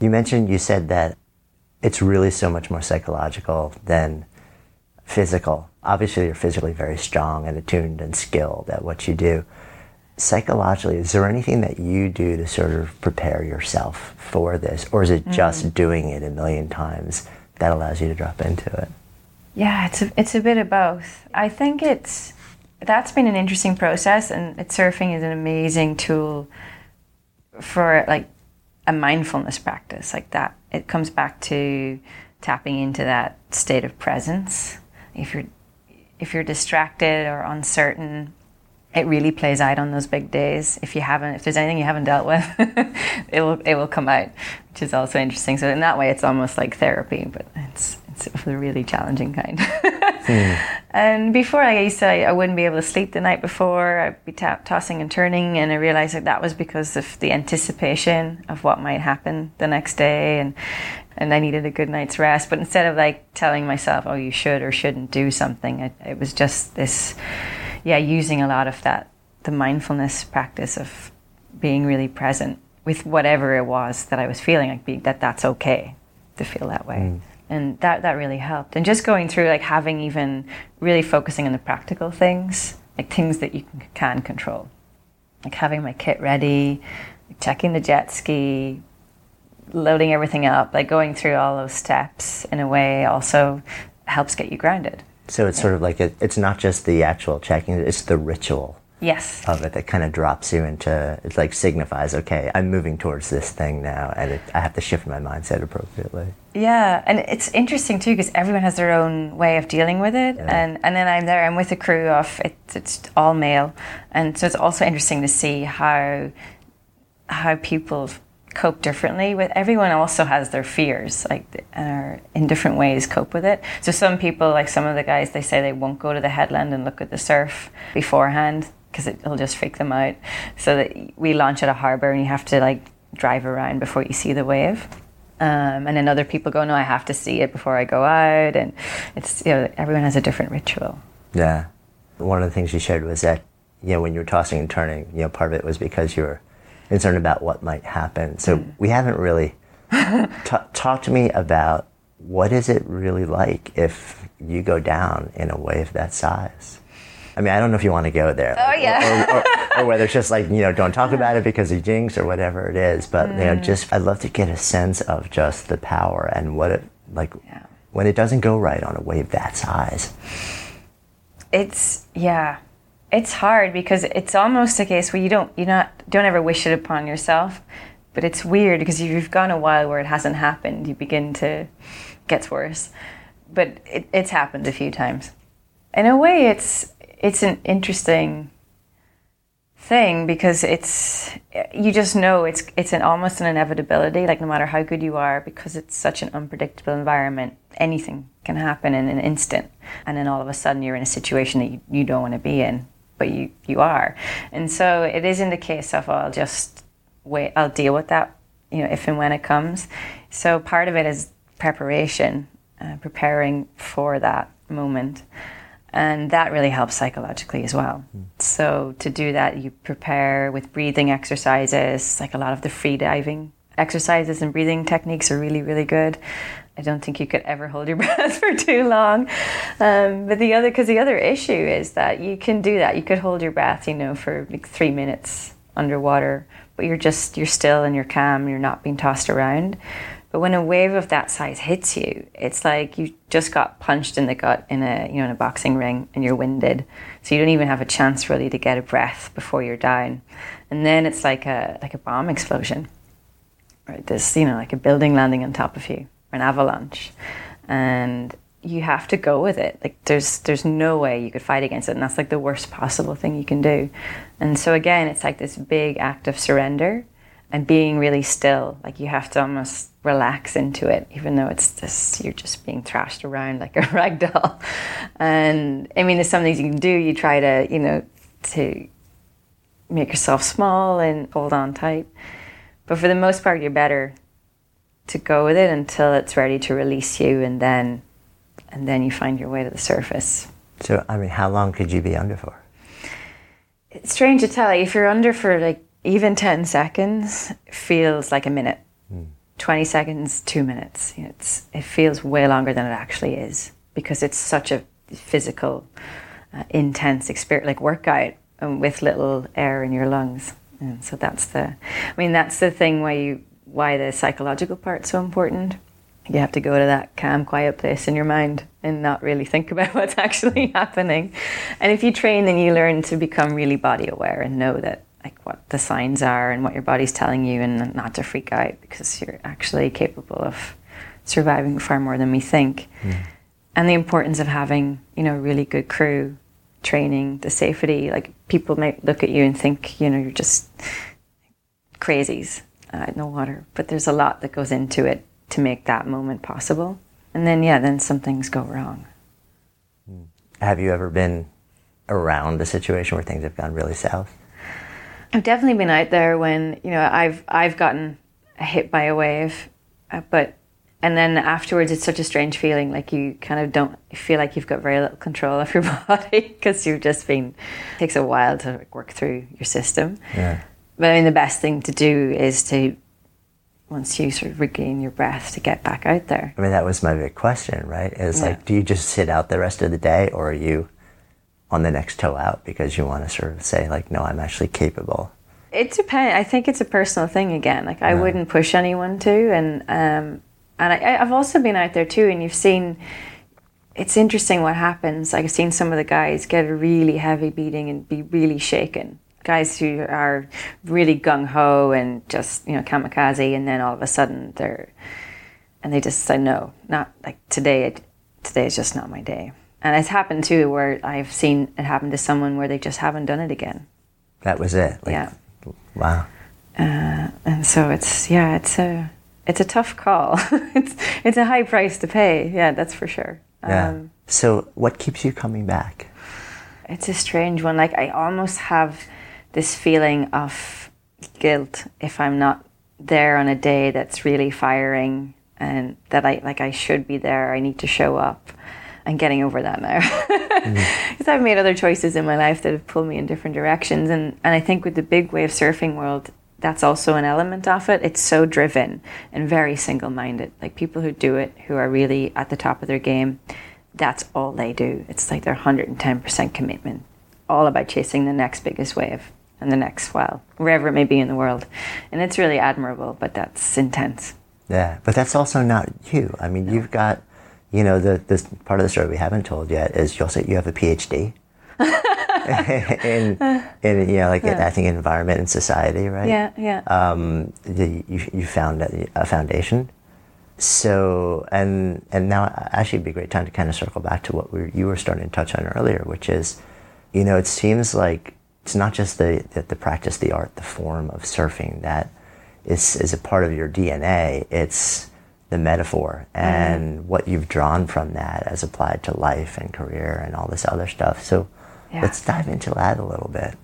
you mentioned you said that it's really so much more psychological than physical. Obviously, you're physically very strong and attuned and skilled at what you do. Psychologically, is there anything that you do to sort of prepare yourself for this? Or is it just mm. doing it a million times that allows you to drop into it? Yeah, it's a, it's a bit of both. I think it's that's been an interesting process, and surfing is an amazing tool for like a mindfulness practice like that. It comes back to tapping into that state of presence. If you're if you're distracted or uncertain, it really plays out on those big days. If you haven't, if there's anything you haven't dealt with, it will it will come out, which is also interesting. So in that way, it's almost like therapy, but it's it's the really challenging kind. mm. And before I used to, I wouldn't be able to sleep the night before. I'd be t- tossing and turning, and I realized that that was because of the anticipation of what might happen the next day, and and I needed a good night's rest. But instead of like telling myself, "Oh, you should or shouldn't do something," it, it was just this, yeah, using a lot of that the mindfulness practice of being really present with whatever it was that I was feeling, like being that that's okay to feel that way. Mm and that that really helped. And just going through like having even really focusing on the practical things like things that you can, control. Like having my kit ready checking the jet ski loading everything up like going through all those steps in a way also helps get you grounded. So it's yeah. sort of like a, it's not just the actual checking it's the ritual yes. of it that kind of drops you into it like signifies okay i'm moving towards this thing now and it, i have to shift my mindset appropriately. Yeah and it's interesting too because everyone has their own way of dealing with it yeah. and and then i'm there i'm with a crew of it, it's all male and so it's also interesting to see how how people cope differently with everyone also has their fears like and in different ways cope with it. So some people like some of the guys they say they won't go to the headland and look at the surf beforehand because it, will just freak them out. So that we launch at a harbor and you have to like drive around before you see the wave. Um, and then other people go, no, I have to see it before I go out. And it's, you know, everyone has a different ritual. Yeah. One of the things you shared was that, you know, when you were tossing and turning, you know, part of it was because you were concerned about what might happen. So mm. we haven't really t- talked to me about what is it really like if you go down in a wave that size? I mean, I don't know if you want to go there. Oh, yeah. Or, or, or, whether it's just like, you know, don't talk about it because of jinx or whatever it is. But, mm. you know, mm. just, I'd love to get a sense of just the power and what it, like, yeah. when it doesn't go right on a wave that size. It's, yeah. It's hard because it's almost a case where you don't, you not, don't ever wish it upon yourself. But it's weird because if you've gone a while where it hasn't happened, you begin to, gets worse. But it, it's happened a few times. In a way, it's, it's an interesting thing because it's you just know it's it's an almost an inevitability like no matter how good you are because it's such an unpredictable environment anything can happen in an instant. And then all of a sudden you're in a situation that you, you don't want to be in but you you are. And so it is in the case of I'll just wait I'll deal with that you know if and when it comes. So part of it is preparation uh, preparing for that moment and that really helps psychologically as well. Mm. So to do that, you prepare with breathing exercises, like a lot of the free diving exercises and breathing techniques are really, really good. I don't think you could ever hold your breath for too long. Um, but the other, because the other issue is that you can do that. You could hold your breath, you know, for like three minutes underwater, but you're just, you're still and you're calm, you're not being tossed around. But when a wave of that size hits you, it's like you just got punched in the gut in a you know in a boxing ring and you're winded. So you don't even have a chance really to get a breath before you're down. And then it's like a like a bomb explosion. Right? This, you know, like a building landing on top of you, or an avalanche. And you have to go with it. Like there's there's no way you could fight against it, and that's like the worst possible thing you can do. And so again, it's like this big act of surrender and being really still. Like you have to almost relax into it, even though it's just you're just being thrashed around like a rag doll. And I mean, there's some things you can do. You try to, you know, to make yourself small and hold on tight. But for the most part, you're better to go with it until it's ready to release you, and then and then you find your way to the surface. So, I mean, how long could you be under for? It's strange to tell. If you're under for like even 10 seconds feels like a minute. Mm. 20 seconds, two minutes. It's, it feels way longer than it actually is because it's such a physical, uh, intense experience, like workout um, with little air in your lungs. And so that's the, I mean, that's the thing why you, why the psychological part's so important. You have to go to that calm, quiet place in your mind and not really think about what's actually happening. And if you train, then you learn to become really body aware and know that like what the signs are and what your body's telling you and not to freak out because you're actually capable of surviving far more than we think. Mm. And the importance of having, you know, really good crew training, the safety. Like people might look at you and think, you know, you're just crazies. Uh, no water, but there's a lot that goes into it to make that moment possible. And then, yeah, then some things go wrong. Have you ever been around a situation where things have gone really south? I've definitely been out there when you know I've I've gotten hit by a wave, uh, but and then afterwards it's such a strange feeling like you kind of don't feel like you've got very little control of your body because you've just been it takes a while to work through your system. Yeah. But I mean the best thing to do is to once you sort of regain your breath to get back out there. I mean that was my big question, right? Is yeah. like do you just sit out the rest of the day or are you on the next tow out because you want to sort of say like no i'm actually capable. It depends i think it's a personal thing again like i wouldn't push anyone to and um, and I, i've also been out there too and you've seen it's interesting what happens. Like i've seen some of the guys get a really heavy beating and be really shaken. Guys who are really gung-ho and just you know kamikaze and then all of a sudden they're and they just say no not like today today is just not my day and it's happened too where I've seen it happen to someone where they just haven't done it again. That was it. Like, yeah. Wow. Uh, and so it's yeah, it's a it's a tough call. it's it's a high price to pay. Yeah, that's for sure. Yeah. Um, so what keeps you coming back? It's a strange one. Like I almost have this feeling of guilt if I'm not there on a day that's really firing and that I like I should be there. I need to show up. I'm getting over that now because mm-hmm. I've made other choices in my life that have pulled me in different directions. And, and I think with the big wave surfing world, that's also an element of it. It's so driven and very single minded. Like people who do it, who are really at the top of their game, that's all they do. It's like their 110% commitment, all about chasing the next biggest wave and the next swell, wherever it may be in the world. And it's really admirable, but that's intense. Yeah, but that's also not you. I mean, no. you've got you know, the this part of the story we haven't told yet is you also you have a PhD. in, in you know like yeah. I think environment and society, right? Yeah, yeah. Um, the, you you found a foundation, so and and now actually it'd be a great time to kind of circle back to what we you were starting to touch on earlier, which is, you know, it seems like it's not just the the, the practice, the art, the form of surfing that is is a part of your DNA. It's the metaphor and mm-hmm. what you've drawn from that as applied to life and career and all this other stuff. So yeah. let's dive into that a little bit.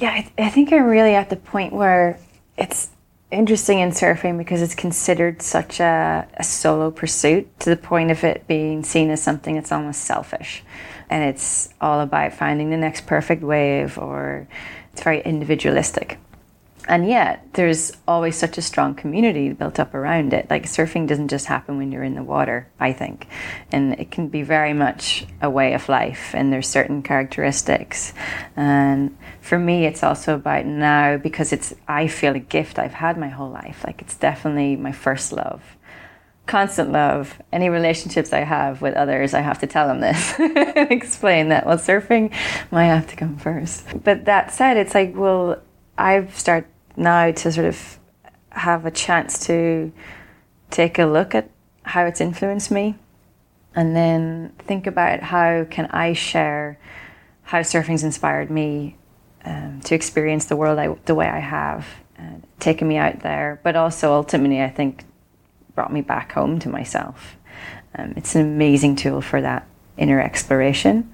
Yeah, I, th- I think I'm really at the point where it's interesting in surfing because it's considered such a, a, solo pursuit to the point of it being seen as something that's almost selfish. And it's all about finding the next perfect wave or it's very individualistic and yet there's always such a strong community built up around it. Like surfing doesn't just happen when you're in the water i think. And it can be very much a way of life and there's certain characteristics. And for me it's also about now because it's i feel a gift i've had my whole life. Like it's definitely my first love. Constant love. Any relationships i have with others i have to tell them this. And explain that well surfing might have to come first. But that said it's like well i've started now to sort of have a chance to take a look at how it's influenced me and then think about how can I share how surfing's inspired me um, to experience the world I, the way I have, uh, taken me out there, but also ultimately I think brought me back home to myself. Um, it's an amazing tool for that inner exploration.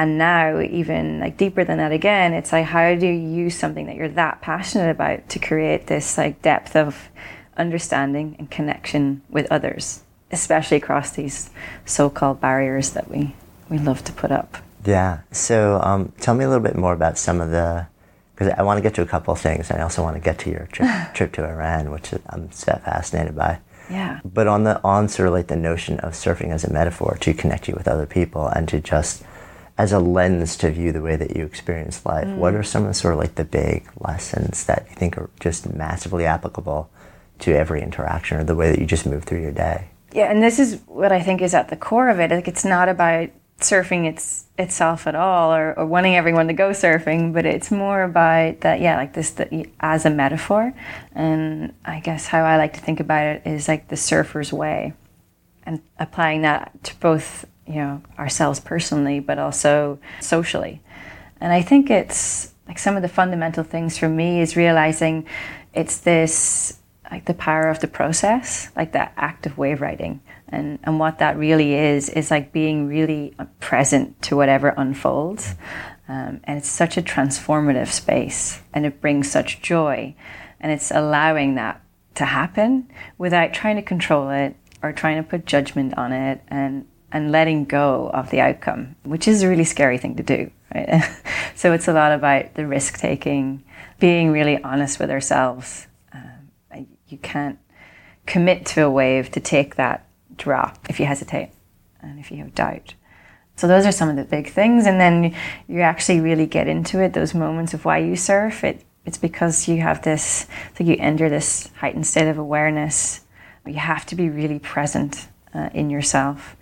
And now, even like deeper than that again, it's like how do you use something that you're that passionate about to create this like depth of understanding and connection with others, especially across these so-called barriers that we we love to put up. Yeah. So, um, tell me a little bit more about some of the because I want to get to a couple of things. And I also want to get to your trip, trip to Iran, which I'm so fascinated by. Yeah. But on the on sort of like the notion of surfing as a metaphor to connect you with other people and to just as a lens to view the way that you experience life, mm. what are some of the sort of like the big lessons that you think are just massively applicable to every interaction or the way that you just move through your day? Yeah, and this is what I think is at the core of it. Like it's not about surfing its itself at all or, or wanting everyone to go surfing, but it's more about that, yeah, like this the, as a metaphor. And I guess how I like to think about it is like the surfer's way and applying that to both you know ourselves personally but also socially. And i think it's like some of the fundamental things for me is realizing it's this like the power of the process like that act of wave riding and and what that really is is like being really present to whatever unfolds. Um, and it's such a transformative space and it brings such joy. And it's allowing that to happen without trying to control it or trying to put judgment on it. And and letting go of the outcome, which is a really scary thing to do. Right? so it's a lot about the risk taking, being really honest with ourselves. Um, you can't commit to a wave to take that drop if you hesitate and if you have doubt. So those are some of the big things, and then you actually really get into it. Those moments of why you surf, it it's because you have this. So you enter this heightened state of awareness. You have to be really present uh, in yourself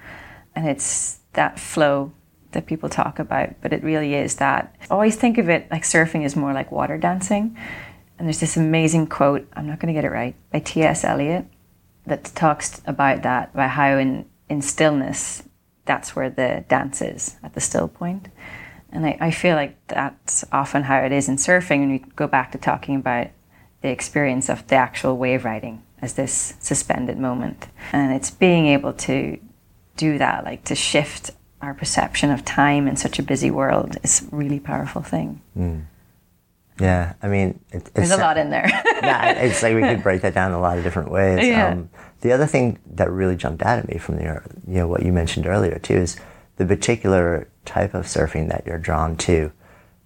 and it's that flow that people talk about, but it really is that. I always think of it like surfing is more like water dancing. And there's this amazing quote, I'm not going to get it right, by T.S. Eliot that talks about that, about how in, in stillness, that's where the dance is, at the still point. And I, I feel like that's often how it is in surfing when we go back to talking about the experience of the actual wave riding as this suspended moment. And it's being able to do that, like to shift our perception of time in such a busy world, is a really powerful thing. Mm. Yeah, I mean, it, there's a lot in there. yeah, it's like we could break that down a lot of different ways. Yeah. Um, the other thing that really jumped out at me from your, you know, what you mentioned earlier too is the particular type of surfing that you're drawn to.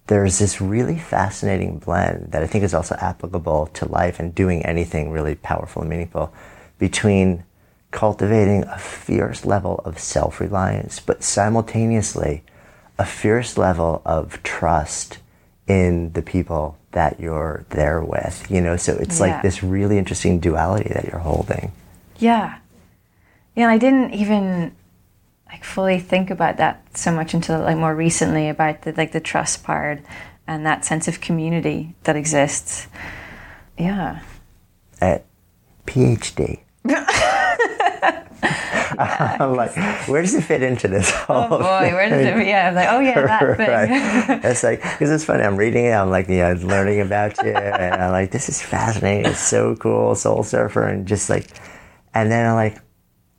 There's this really fascinating blend that I think is also applicable to life and doing anything really powerful and meaningful between cultivating a fierce level of self reliance, but simultaneously a fierce level of trust in the people that you're there with. You know, so it's yeah. like this really interesting duality that you're holding. Yeah. Yeah, and I didn't even like fully think about that so much until like more recently about the like the trust part and that sense of community that exists. Yeah. At PhD. I'm like, where does it fit into this whole Oh boy, thing? where does it? Yeah, I'm like, oh yeah, that thing. right. It's like because it's funny. I'm reading it. I'm like, you know, learning about you, and I'm like, this is fascinating. It's so cool, soul surfer, and just like, and then I'm like,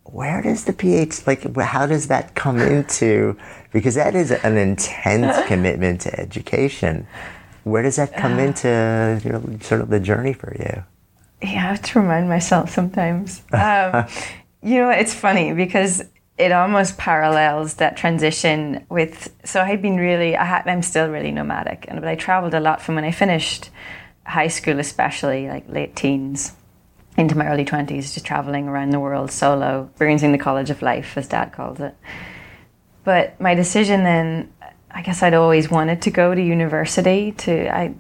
where does the pH like? How does that come into? Because that is an intense commitment to education. Where does that come into your, sort of the journey for you? Yeah, I have to remind myself sometimes. Um, you know, it's funny because it almost parallels that transition with. So I had been really, I had, I'm still really nomadic, and but I traveled a lot from when I finished high school, especially like late teens into my early 20s, just traveling around the world solo, experiencing the college of life, as dad calls it. But my decision then, I guess I'd always wanted to go to university to, I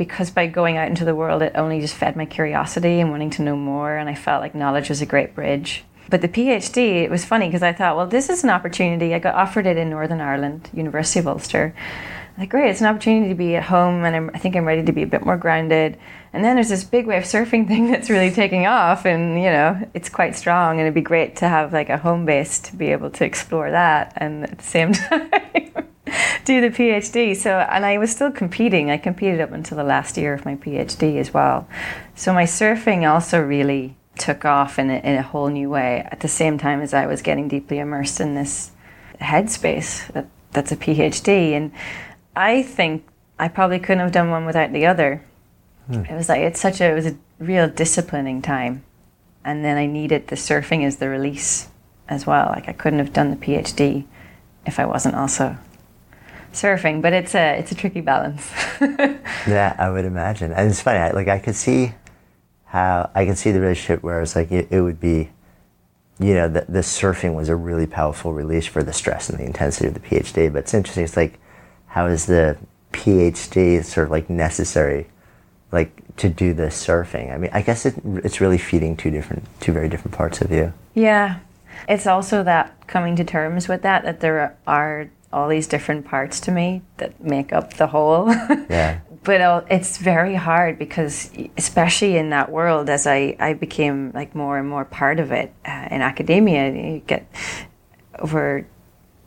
because by going out into the world, it only just fed my curiosity and wanting to know more. And I felt like knowledge was a great bridge. But the PhD, it was funny because I thought, well, this is an opportunity. I got offered it in Northern Ireland, University of Ulster. I thought, great, it's an opportunity to be at home, and I'm, I think I'm ready to be a bit more grounded. And then there's this big wave surfing thing that's really taking off, and you know, it's quite strong, and it'd be great to have like a home base to be able to explore that, and at the same time do the PhD. So, and I was still competing. I competed up until the last year of my PhD as well. So my surfing also really took off in a, in a whole new way at the same time as I was getting deeply immersed in this headspace that, that's a PhD. And I think I probably couldn't have done one without the other. Hmm. It was like it's such a it was a real disciplining time, and then I needed the surfing as the release as well. Like I couldn't have done the PhD if I wasn't also surfing, but it's a it's a tricky balance. yeah, I would imagine. And it's funny, I, like I could see how I can see the relationship where it's like it, it would be, you know, the, the surfing was a really powerful release for the stress and the intensity of the PhD. But it's interesting. It's like, how is the PhD sort of like necessary, like to do the surfing? I mean, I guess it, it's really feeding two different, two very different parts of you. Yeah, it's also that coming to terms with that that there are all these different parts to me that make up the whole. Yeah. but uh, it's very hard because, especially in that world, as I, I became like more and more part of it uh, in academia, you get over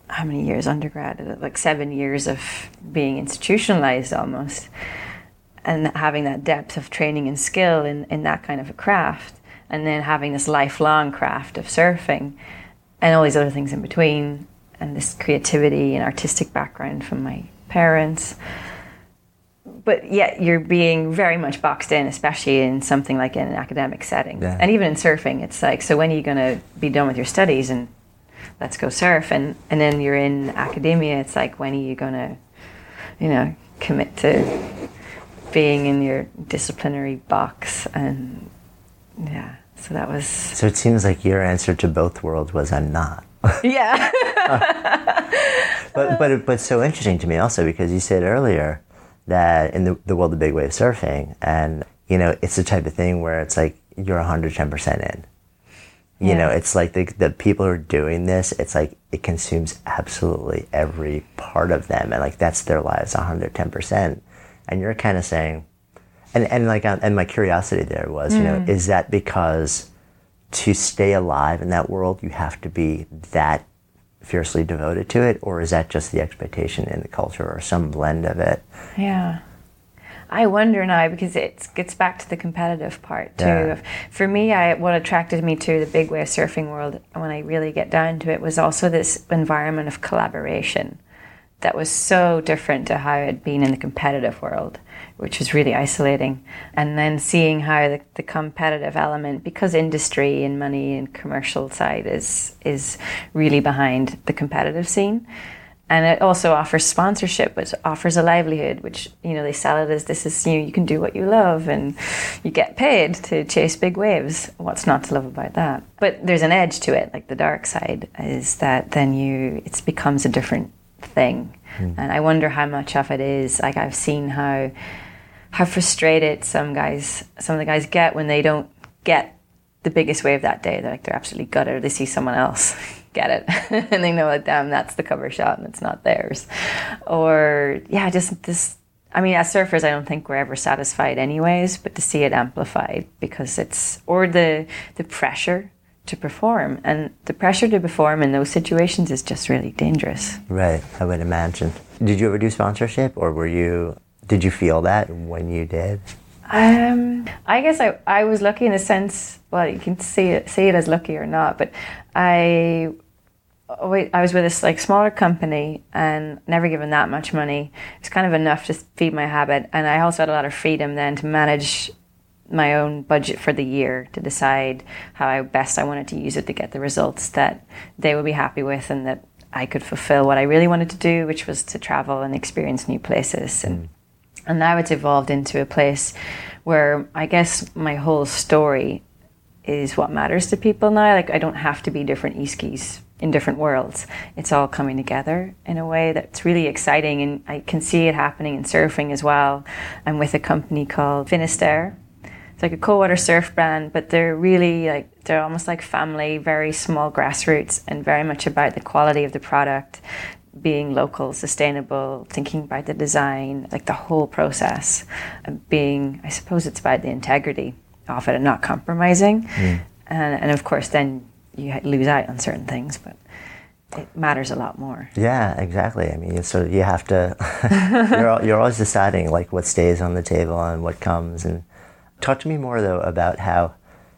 how many years undergrad? Like seven years of being institutionalized almost, and having that depth of training and skill in, in that kind of a craft, and then having this lifelong craft of surfing, and all these other things in between and this creativity and artistic background from my parents. But yet you're being very much boxed in, especially in something like in an academic setting. Yeah. And even in surfing, it's like, so when are you going to be done with your studies and let's go surf? And, and then you're in academia, it's like, when are you going to, you know, commit to being in your disciplinary box? And yeah, so that was. So it seems like your answer to both worlds was I'm not. Yeah. but but but so interesting to me also because you said earlier that in the, the world of big wave surfing and you know it's the type of thing where it's like you're 110% in you Yeah. know it's like the, the people who are doing this it's like it consumes absolutely every part of them and like that's their lives 110% and you're kind of saying and and like uh, and my curiosity there was you know is that because to stay alive in that world you have to be that fiercely devoted to it or is that just the expectation in the culture or some blend of it Yeah. I wonder now because it gets back to the competitive part too. Yeah. For me, I what attracted me to the big wave surfing world when I really get down to it was also this environment of collaboration that was so different to how it had been in the competitive world, which was really isolating. And then seeing how the, the competitive element, because industry and money and commercial side is is really behind the competitive scene. And it also offers sponsorship which offers a livelihood which you know they sell it as this is you know, you can do what you love and you get paid to chase big waves. What's not to love about that? But there's an edge to it. Like the dark side is that then you it becomes a different thing Mm. and i wonder how much of it is like i've seen how how frustrated some guys some of the guys get when they don't get the biggest wave that day. They're like they're absolutely gutted. They see someone else get it, and they know that damn that's the cover shot and it's not theirs. Or yeah, just this. I mean, as surfers, I don't think we're ever satisfied, anyways. But to see it amplified because it's or the the pressure to perform and the pressure to perform in those situations is just really dangerous. right i would imagine did you ever do sponsorship or were you did you feel that when you did Um, I guess I, I was lucky in a sense. Well, you can see it see it as lucky or not, but I I was with this like smaller company and never given that much money. It's kind of enough to feed my habit, and I also had a lot of freedom then to manage my own budget for the year to decide how I best I wanted to use it to get the results that they would be happy with and that I could fulfill what I really wanted to do, which was to travel and experience new places and mm. and now it's evolved into a place where I guess my whole story is what matters to people now. Like I don't have to be different Easkeys in different worlds. It's all coming together in a way that's really exciting and I can see it happening in surfing as well. I'm with a company called Finisterre. Like a cold water surf brand, but they're really like they're almost like family, very small grassroots and very much about the quality of the product being local, sustainable, thinking about the design, like the whole process, and being, I suppose it's about the integrity of it and not compromising. Mm. And, and of course, then you lose out on certain things, but it matters a lot more. Yeah, exactly. I mean, it's sort of you have to, you're, you're always deciding like what stays on the table and what comes. And talk to me more though about how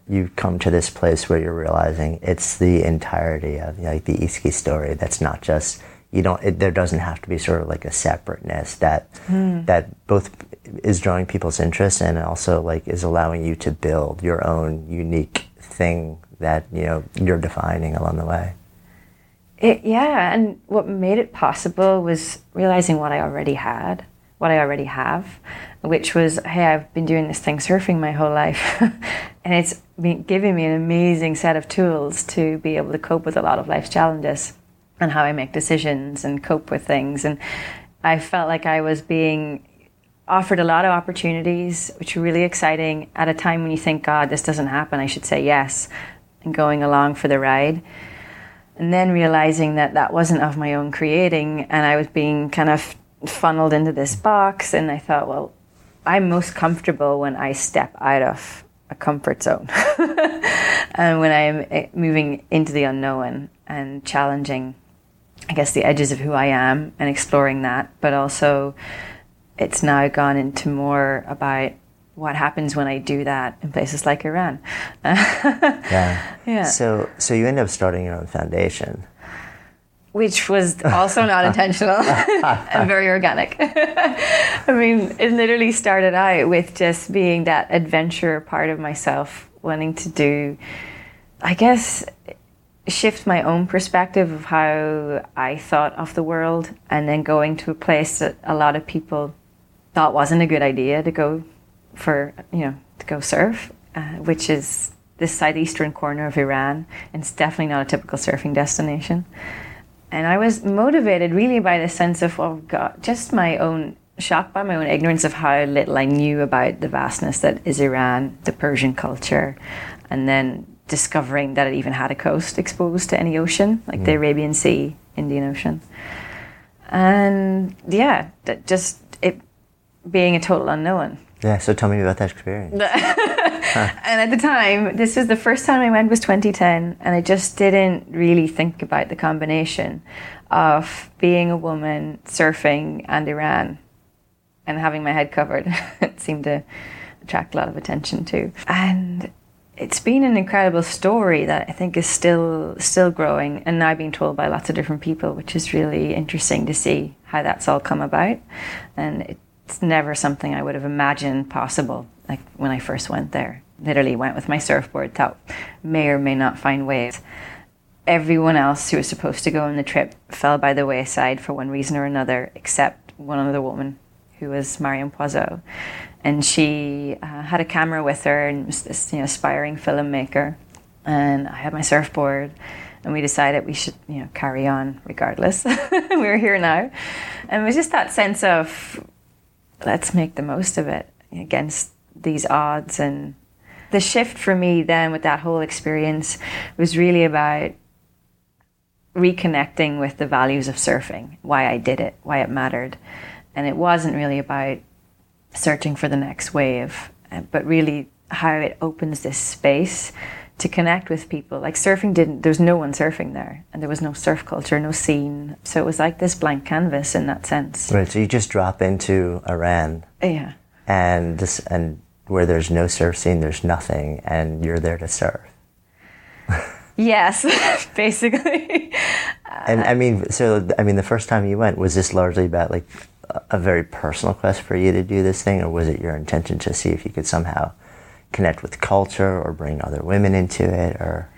you come to this place where you're realizing it's the entirety of like the Easkey story. That's not just you don't. It, there doesn't have to be sort of like a separateness that hmm. that both is drawing people's interest and also like is allowing you to build your own unique thing that you know you're defining along the way. It, yeah, and what made it possible was realizing what I already had, what I already have, which was, hey, I've been doing this thing surfing my whole life, and it's been giving me an amazing set of tools to be able to cope with a lot of life's challenges and how I make decisions and cope with things. And I felt like I was being offered a lot of opportunities, which were really exciting at a time when you think, God, this doesn't happen, I should say yes, and going along for the ride. And then realizing that that wasn't of my own creating and i was being kind of funneled into this box and i thought well i'm most comfortable when i step out of a comfort zone and when i'm eh, moving into the unknown and challenging i guess the edges of who i am and exploring that but also it's now gone into more about what happens when I do that in places like Iran. yeah. Yeah. So so you end up starting your own foundation. Which was also not intentional and very organic. I mean, it literally started out with just being that adventure part of myself, wanting to do, I guess, shift my own perspective of how I thought of the world, and then going to a place that a lot of people thought wasn't a good idea to go for you know to go surf, uh, which is this southeastern corner of Iran, and it's definitely not a typical surfing destination. And I was motivated really by the sense of oh god, just my own shocked by my own ignorance of how little I knew about the vastness that is Iran, the Persian culture, and then discovering that it even had a coast exposed to any ocean, like mm. the Arabian Sea, Indian Ocean. And yeah, that just it being a total unknown. Yeah, so tell me about that experience. huh. And at the time, this was the first time I went was 2010, and I just didn't really think about the combination of being a woman, surfing, and Iran, and having my head covered. it seemed to attract a lot of attention too. And it's been an incredible story that I think is still still growing and now being told by lots of different people, which is really interesting to see how that's all come about. And it it's never something I would have imagined possible. Like when I first went there, literally went with my surfboard, thought may or may not find waves. Everyone else who was supposed to go on the trip fell by the wayside for one reason or another, except one other woman who was Marion Poizeau. And she uh, had a camera with her and was this you know, aspiring filmmaker. And I had my surfboard and we decided we should you know carry on regardless. we were here now. And it was just that sense of let's make the most of it against these odds. And the shift for me then with that whole experience was really about reconnecting with the values of surfing, why I did it, why it mattered. And it wasn't really about searching for the next wave, uh, but really how it opens this space to connect with people. Like surfing didn't, there's no one surfing there, and there was no surf culture, no scene. So it was like this blank canvas in that sense. Right. So you just drop into Iran. Yeah. And this, and where there's no surf scene, there's nothing, and you're there to surf. yes, basically. and I mean, so I mean, the first time you went, was this largely about like a very personal quest for you to do this thing, or was it your intention to see if you could somehow connect with culture or bring other women into it or?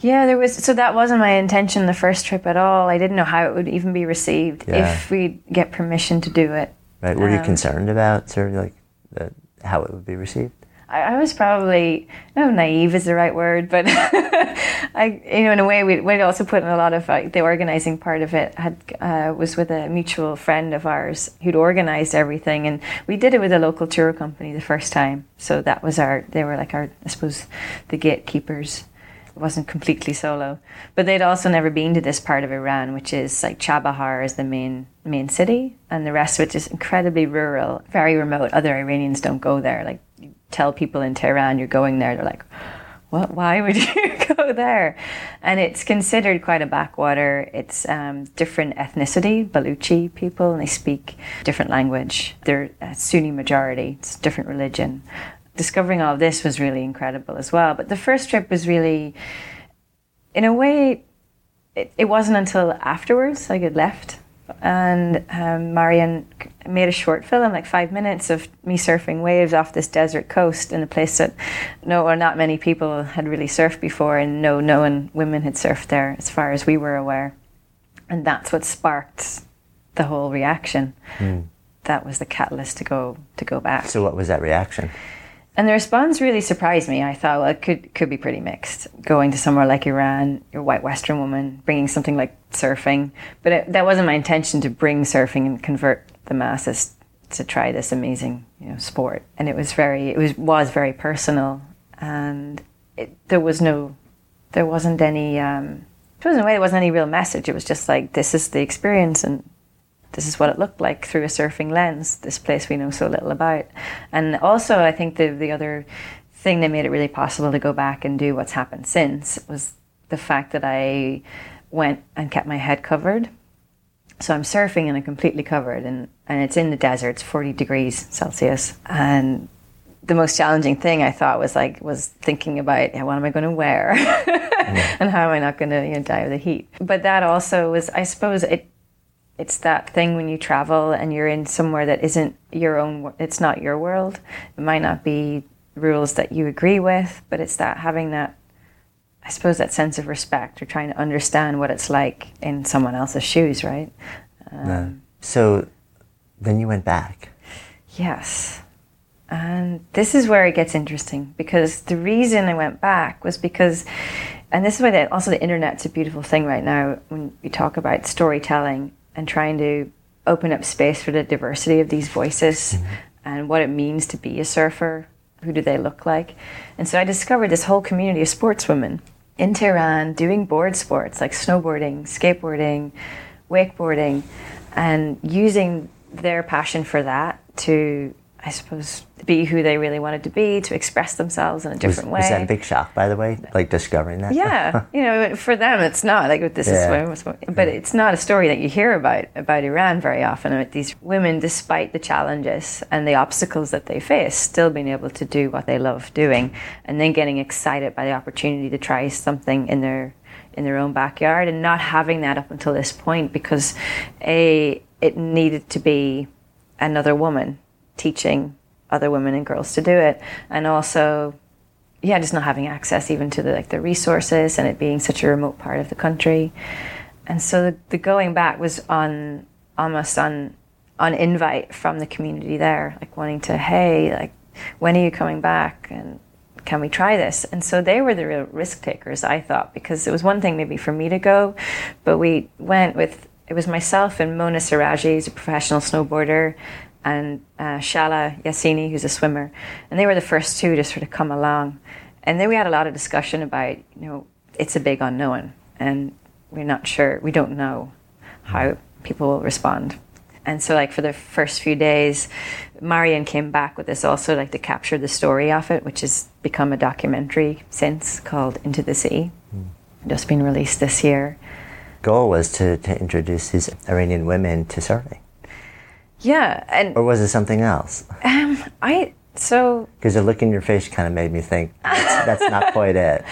Yeah there was so that wasn't my intention the first trip at all. I didn't know how it would even be received yeah. if we get permission to do it. Right were um, you concerned about sort of like the, how it would be received I, I was probably naive is the right word, but I you know in a way we we also put in a lot of like the organizing part of it had uh, was with a mutual friend of ours who'd organized everything, and we did it with a local tour company the first time. So that was our they were like our I suppose the gatekeepers wasn't completely solo. But they'd also never been to this part of Iran, which is like Chabahar is the main main city, and the rest of it is incredibly rural, very remote. Other Iranians don't go there. Like you tell people in Tehran you're going there, they're like, what? Why would you go there? And it's considered quite a backwater. It's um, different ethnicity, Baluchi people, and they speak different language. They're a Sunni majority. It's different religion. Discovering all of this was really incredible as well. But the first trip was really, in a way, it, it wasn't until afterwards, I it left and um, Marion made a short film, like five minutes of me surfing waves off this desert coast in a place that no or not many people had really surfed before, and no known women had surfed there, as far as we were aware. And that's what sparked the whole reaction. Mm. That was the catalyst to go to go back. So, what was that reaction? And the response really surprised me. I thought, well, it could could be pretty mixed. Going to somewhere like Iran, you're a white Western woman, bringing something like surfing, but it, that wasn't my intention to bring surfing and convert the masses to try this amazing, you know, sport. And it was very, it was was very personal, and it, there was no, there wasn't any. Um, a way, there wasn't any real message. It was just like this is the experience, and this is what it looked like through a surfing lens, this place we know so little about. And also, I think the, the other thing that made it really possible to go back and do what's happened since was the fact that I went and kept my head covered. So I'm surfing and I'm completely covered, and, and it's in the desert, it's 40 degrees Celsius. And the most challenging thing I thought was like was thinking about yeah, what am I going to wear and how am I not going to you know, die of the heat. But that also was, I suppose, it it's that thing when you travel and you're in somewhere that isn't your own it's not your world. It might not be rules that you agree with but it's that having that i suppose that sense of respect or trying to understand what it's like in someone else's shoes right? Um, so then you went back. Yes. And this is where it gets interesting because the reason i went back was because and this is why the, also the internet's a beautiful thing right now when you talk about storytelling and trying to open up space for the diversity of these voices mm-hmm. and what it means to be a surfer. Who do they look like? And so I discovered this whole community of sportswomen in Tehran doing board sports like snowboarding, skateboarding, wakeboarding, and using their passion for that to I suppose, be who they really wanted to be, to express themselves in a different was, way. Was that a big shock, by the way, like discovering that? Yeah, you know, for them it's not like this yeah. is, but it's not a story that you hear about about Iran very often. About these women, despite the challenges and the obstacles that they face, still being able to do what they love doing, and then getting excited by the opportunity to try something in their in their own backyard, and not having that up until this point because a it needed to be another woman teaching other women and girls to do it, and also, yeah, just not having access even to the like the resources and it being such a remote part of the country, and so the, the going back was on almost on on invite from the community there, like wanting to, hey, like, when are you coming back and can we try this? And so they were the real risk takers, I thought, because it was one thing maybe for me to go, but we went with it was myself and Mona Seraji, who's a professional snowboarder, and uh, Shahla Yasini, who's a swimmer, and they were the first two to sort of come along. And then we had a lot of discussion about, you know, it's a big unknown, and we're not sure, we don't know how people will respond. And so, like for the first few days, Marion came back with this also, like to capture the story of it, which has become a documentary since called Into the Sea, mm. just been released this year. Goal was to, to introduce these Iranian women to surfing. Yeah, and or was it something else? Um, I so because the look in your face kind of made me think that's, that's not quite it.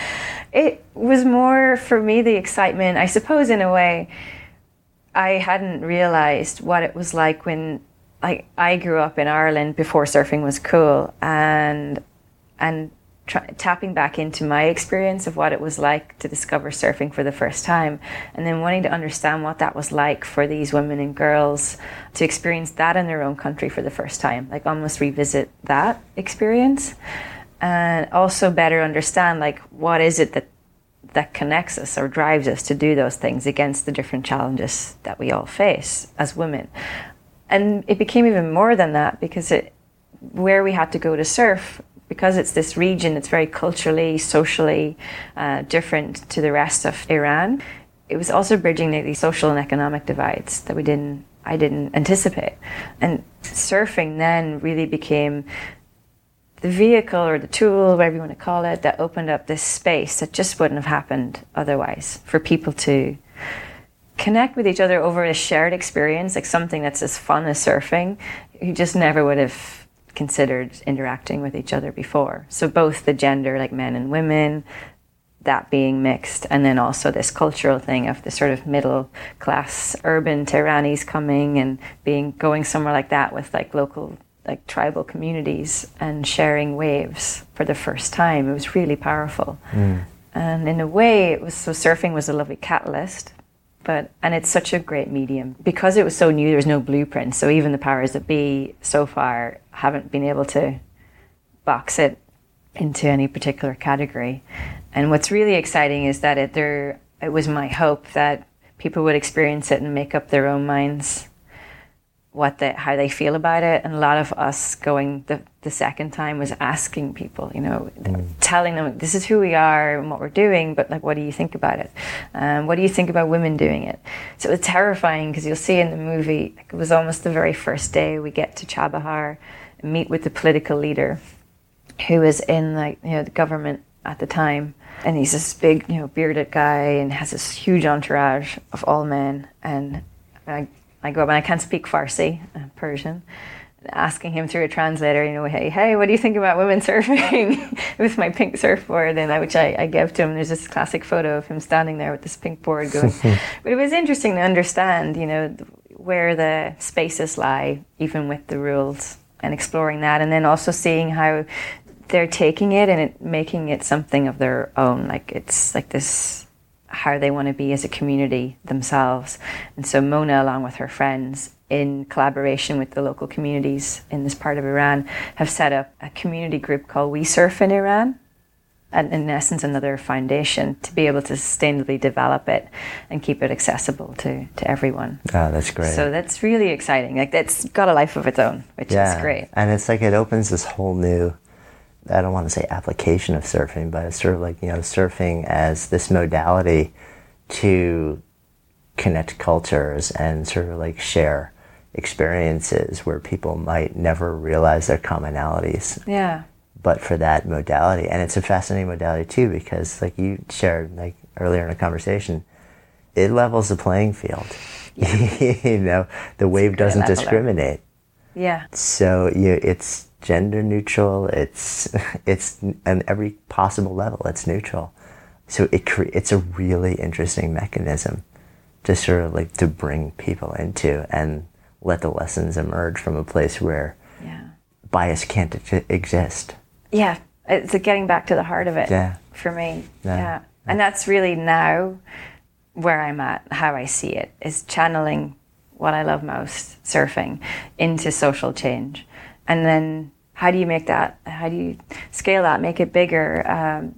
It was more for me the excitement. I suppose in a way, I hadn't realized what it was like when like I grew up in Ireland before surfing was cool, and and tapping back into my experience of what it was like to discover surfing for the first time, and then wanting to understand what that was like for these women and girls to experience that in their own country for the first time, like almost revisit that experience, and also better understand like what is it that that connects us or drives us to do those things against the different challenges that we all face as women. And it became even more than that because it where we had to go to surf because it's this region, that's very culturally, socially uh, different to the rest of Iran. It was also bridging the, the social and economic divides that we didn't, I didn't anticipate. And surfing then really became the vehicle or the tool, whatever you want to call it, that opened up this space that just wouldn't have happened otherwise for people to connect with each other over a shared experience, like something that's as fun as surfing. You just never would have considered interacting with each other before. So both the gender, like men and women, that being mixed, and then also this cultural thing of the sort of middle class urban Tehranis coming and being going somewhere like that with like local like tribal communities and sharing waves for the first time. It was really powerful. Mm. And in a way, it was so surfing was a lovely catalyst, but and it's such a great medium because it was so new. There was no blueprint, so even the powers that be so far haven't been able to box it into any particular category. And what's really exciting is that it there it was my hope that people would experience it and make up their own minds what they how they feel about it and a lot of us going the, the second time was asking people you know mm. telling them this is who we are and what we're doing but like what do you think about it um, what do you think about women doing it so it was terrifying because you'll see in the movie like, it was almost the very first day we get to Chabahar meet with the political leader who was in like you know the government at the time and he's this big you know bearded guy and has this huge entourage of all men and I I go up and I can't speak Farsi, uh, Persian, asking him through a translator, you know, hey, hey, what do you think about women surfing with my pink surfboard? And I, which I, I gave to him. There's this classic photo of him standing there with this pink board going. but it was interesting to understand, you know, where the spaces lie, even with the rules, and exploring that, and then also seeing how they're taking it and it, making it something of their own. Like it's like this how they want to be as a community themselves. And so Mona, along with her friends, in collaboration with the local communities in this part of Iran, have set up a community group called We Surf in Iran. And in essence, another foundation to be able to sustainably develop it and keep it accessible to, to everyone. Oh, that's great. So that's really exciting. Like, that's got a life of its own, which yeah. is great. And it's like it opens this whole new I don't want to say application of surfing, but it's sort of like, you know, surfing as this modality to connect cultures and sort of like share experiences where people might never realize their commonalities. Yeah. But for that modality. And it's a fascinating modality too, because like you shared like earlier in a conversation, it levels the playing field. Yeah. you know, the wave doesn't leveler. discriminate. Yeah. So you, it's gender neutral. It's it's on every possible level. It's neutral. So it cre- it's a really interesting mechanism to sort of like to bring people into and let the lessons emerge from a place where yeah. bias can't exist. Yeah, it's getting back to the heart of it. Yeah. For me. Yeah. yeah. And that's really now where I'm at, how I see it, is channeling what I love most, surfing, into social change and then how do you make that how do you scale that make it bigger um,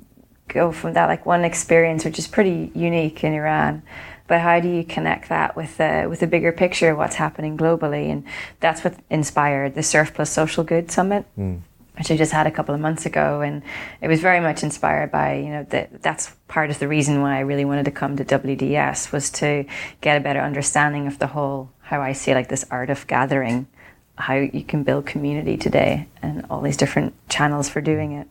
go from that like one experience which is pretty unique in iran but how do you connect that with a, with a bigger picture of what's happening globally and that's what inspired the surf plus social good summit mm. Which i just had a couple of months ago and it was very much inspired by you know that that's part of the reason why i really wanted to come to wds was to get a better understanding of the whole how i see like this art of gathering how you can build community today and all these different channels for doing it.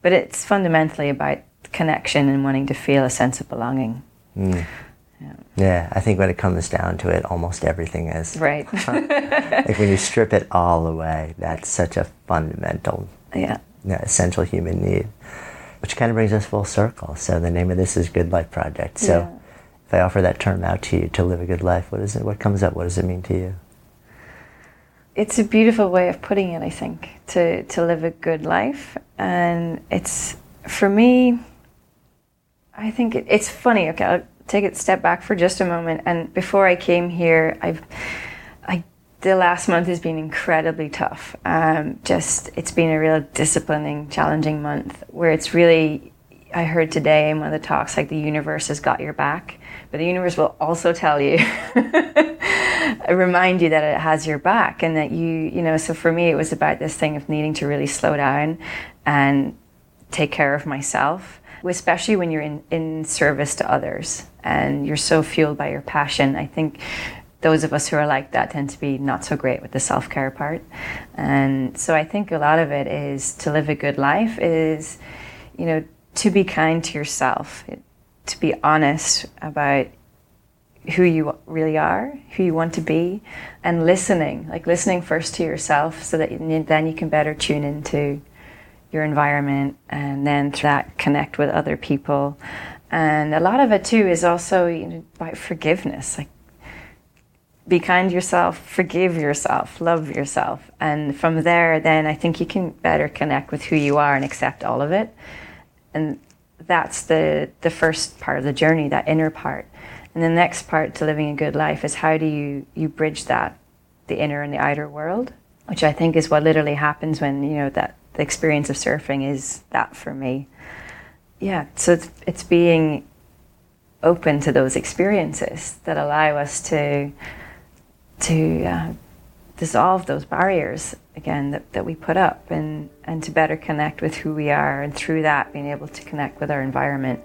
But it's fundamentally about connection and wanting to feel a sense of belonging. Mm. Yeah. yeah. I think when it comes down to it, almost everything is. Right. like when you strip it all away, that's such a fundamental, yeah. essential human need. Which kind of brings us full circle. So the name of this is Good Life Project. So yeah. if I offer that term out to you to live a good life, what is it? What comes up? What does it mean to you? it's a beautiful way of putting it, I think, to, to live a good life. And it's, for me, I think it, it's funny. Okay, I'll take a step back for just a moment. And before I came here, I've, I, the last month has been incredibly tough. Um, just, it's been a real disciplining, challenging month where it's really, I heard today in one of the talks, like the universe has got your back, but the universe will also tell you remind you that it has your back and that you, you know, so for me, it was about this thing of needing to really slow down and take care of myself, especially when you're in, in service to others and you're so fueled by your passion. I think those of us who are like that tend to be not so great with the self care part. And so I think a lot of it is to live a good life is, you know, to be kind to yourself, to be honest about who you really are, who you want to be, and listening, like listening first to yourself so that then you can better tune into your environment and then through that connect with other people. And a lot of it too is also you know, about forgiveness. Like be kind to yourself, forgive yourself, love yourself. And from there, then I think you can better connect with who you are and accept all of it. And that's the, the first part of the journey, that inner part. And the next part to living a good life is how do you, you bridge that, the inner and the outer world, which I think is what literally happens when, you know, that the experience of surfing is that for me. Yeah, so it's, it's being open to those experiences that allow us to to uh, dissolve those barriers again that, that we put up and, and to better connect with who we are and through that being able to connect with our environment.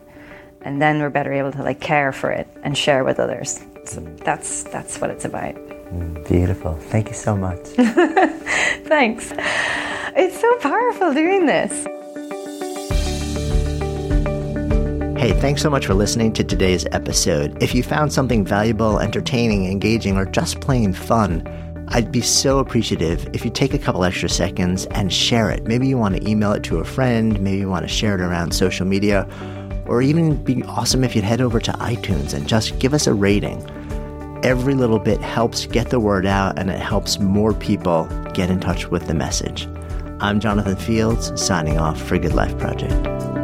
And then we're better able to like care for it and share with others. So that's that's what it's about beautiful thank you so much thanks it's so powerful doing this Hey, thanks so much for listening to today's episode. If you found something valuable, entertaining, engaging, or just plain fun, I'd be so appreciative if you take a couple extra seconds and share it. Maybe you want to email it to a friend, maybe you want to share it around social media, or even be awesome if you'd head over to iTunes and just give us a rating. Every little bit helps get the word out and it helps more people get in touch with the message. I'm Jonathan Fields, signing off for Good Life Project.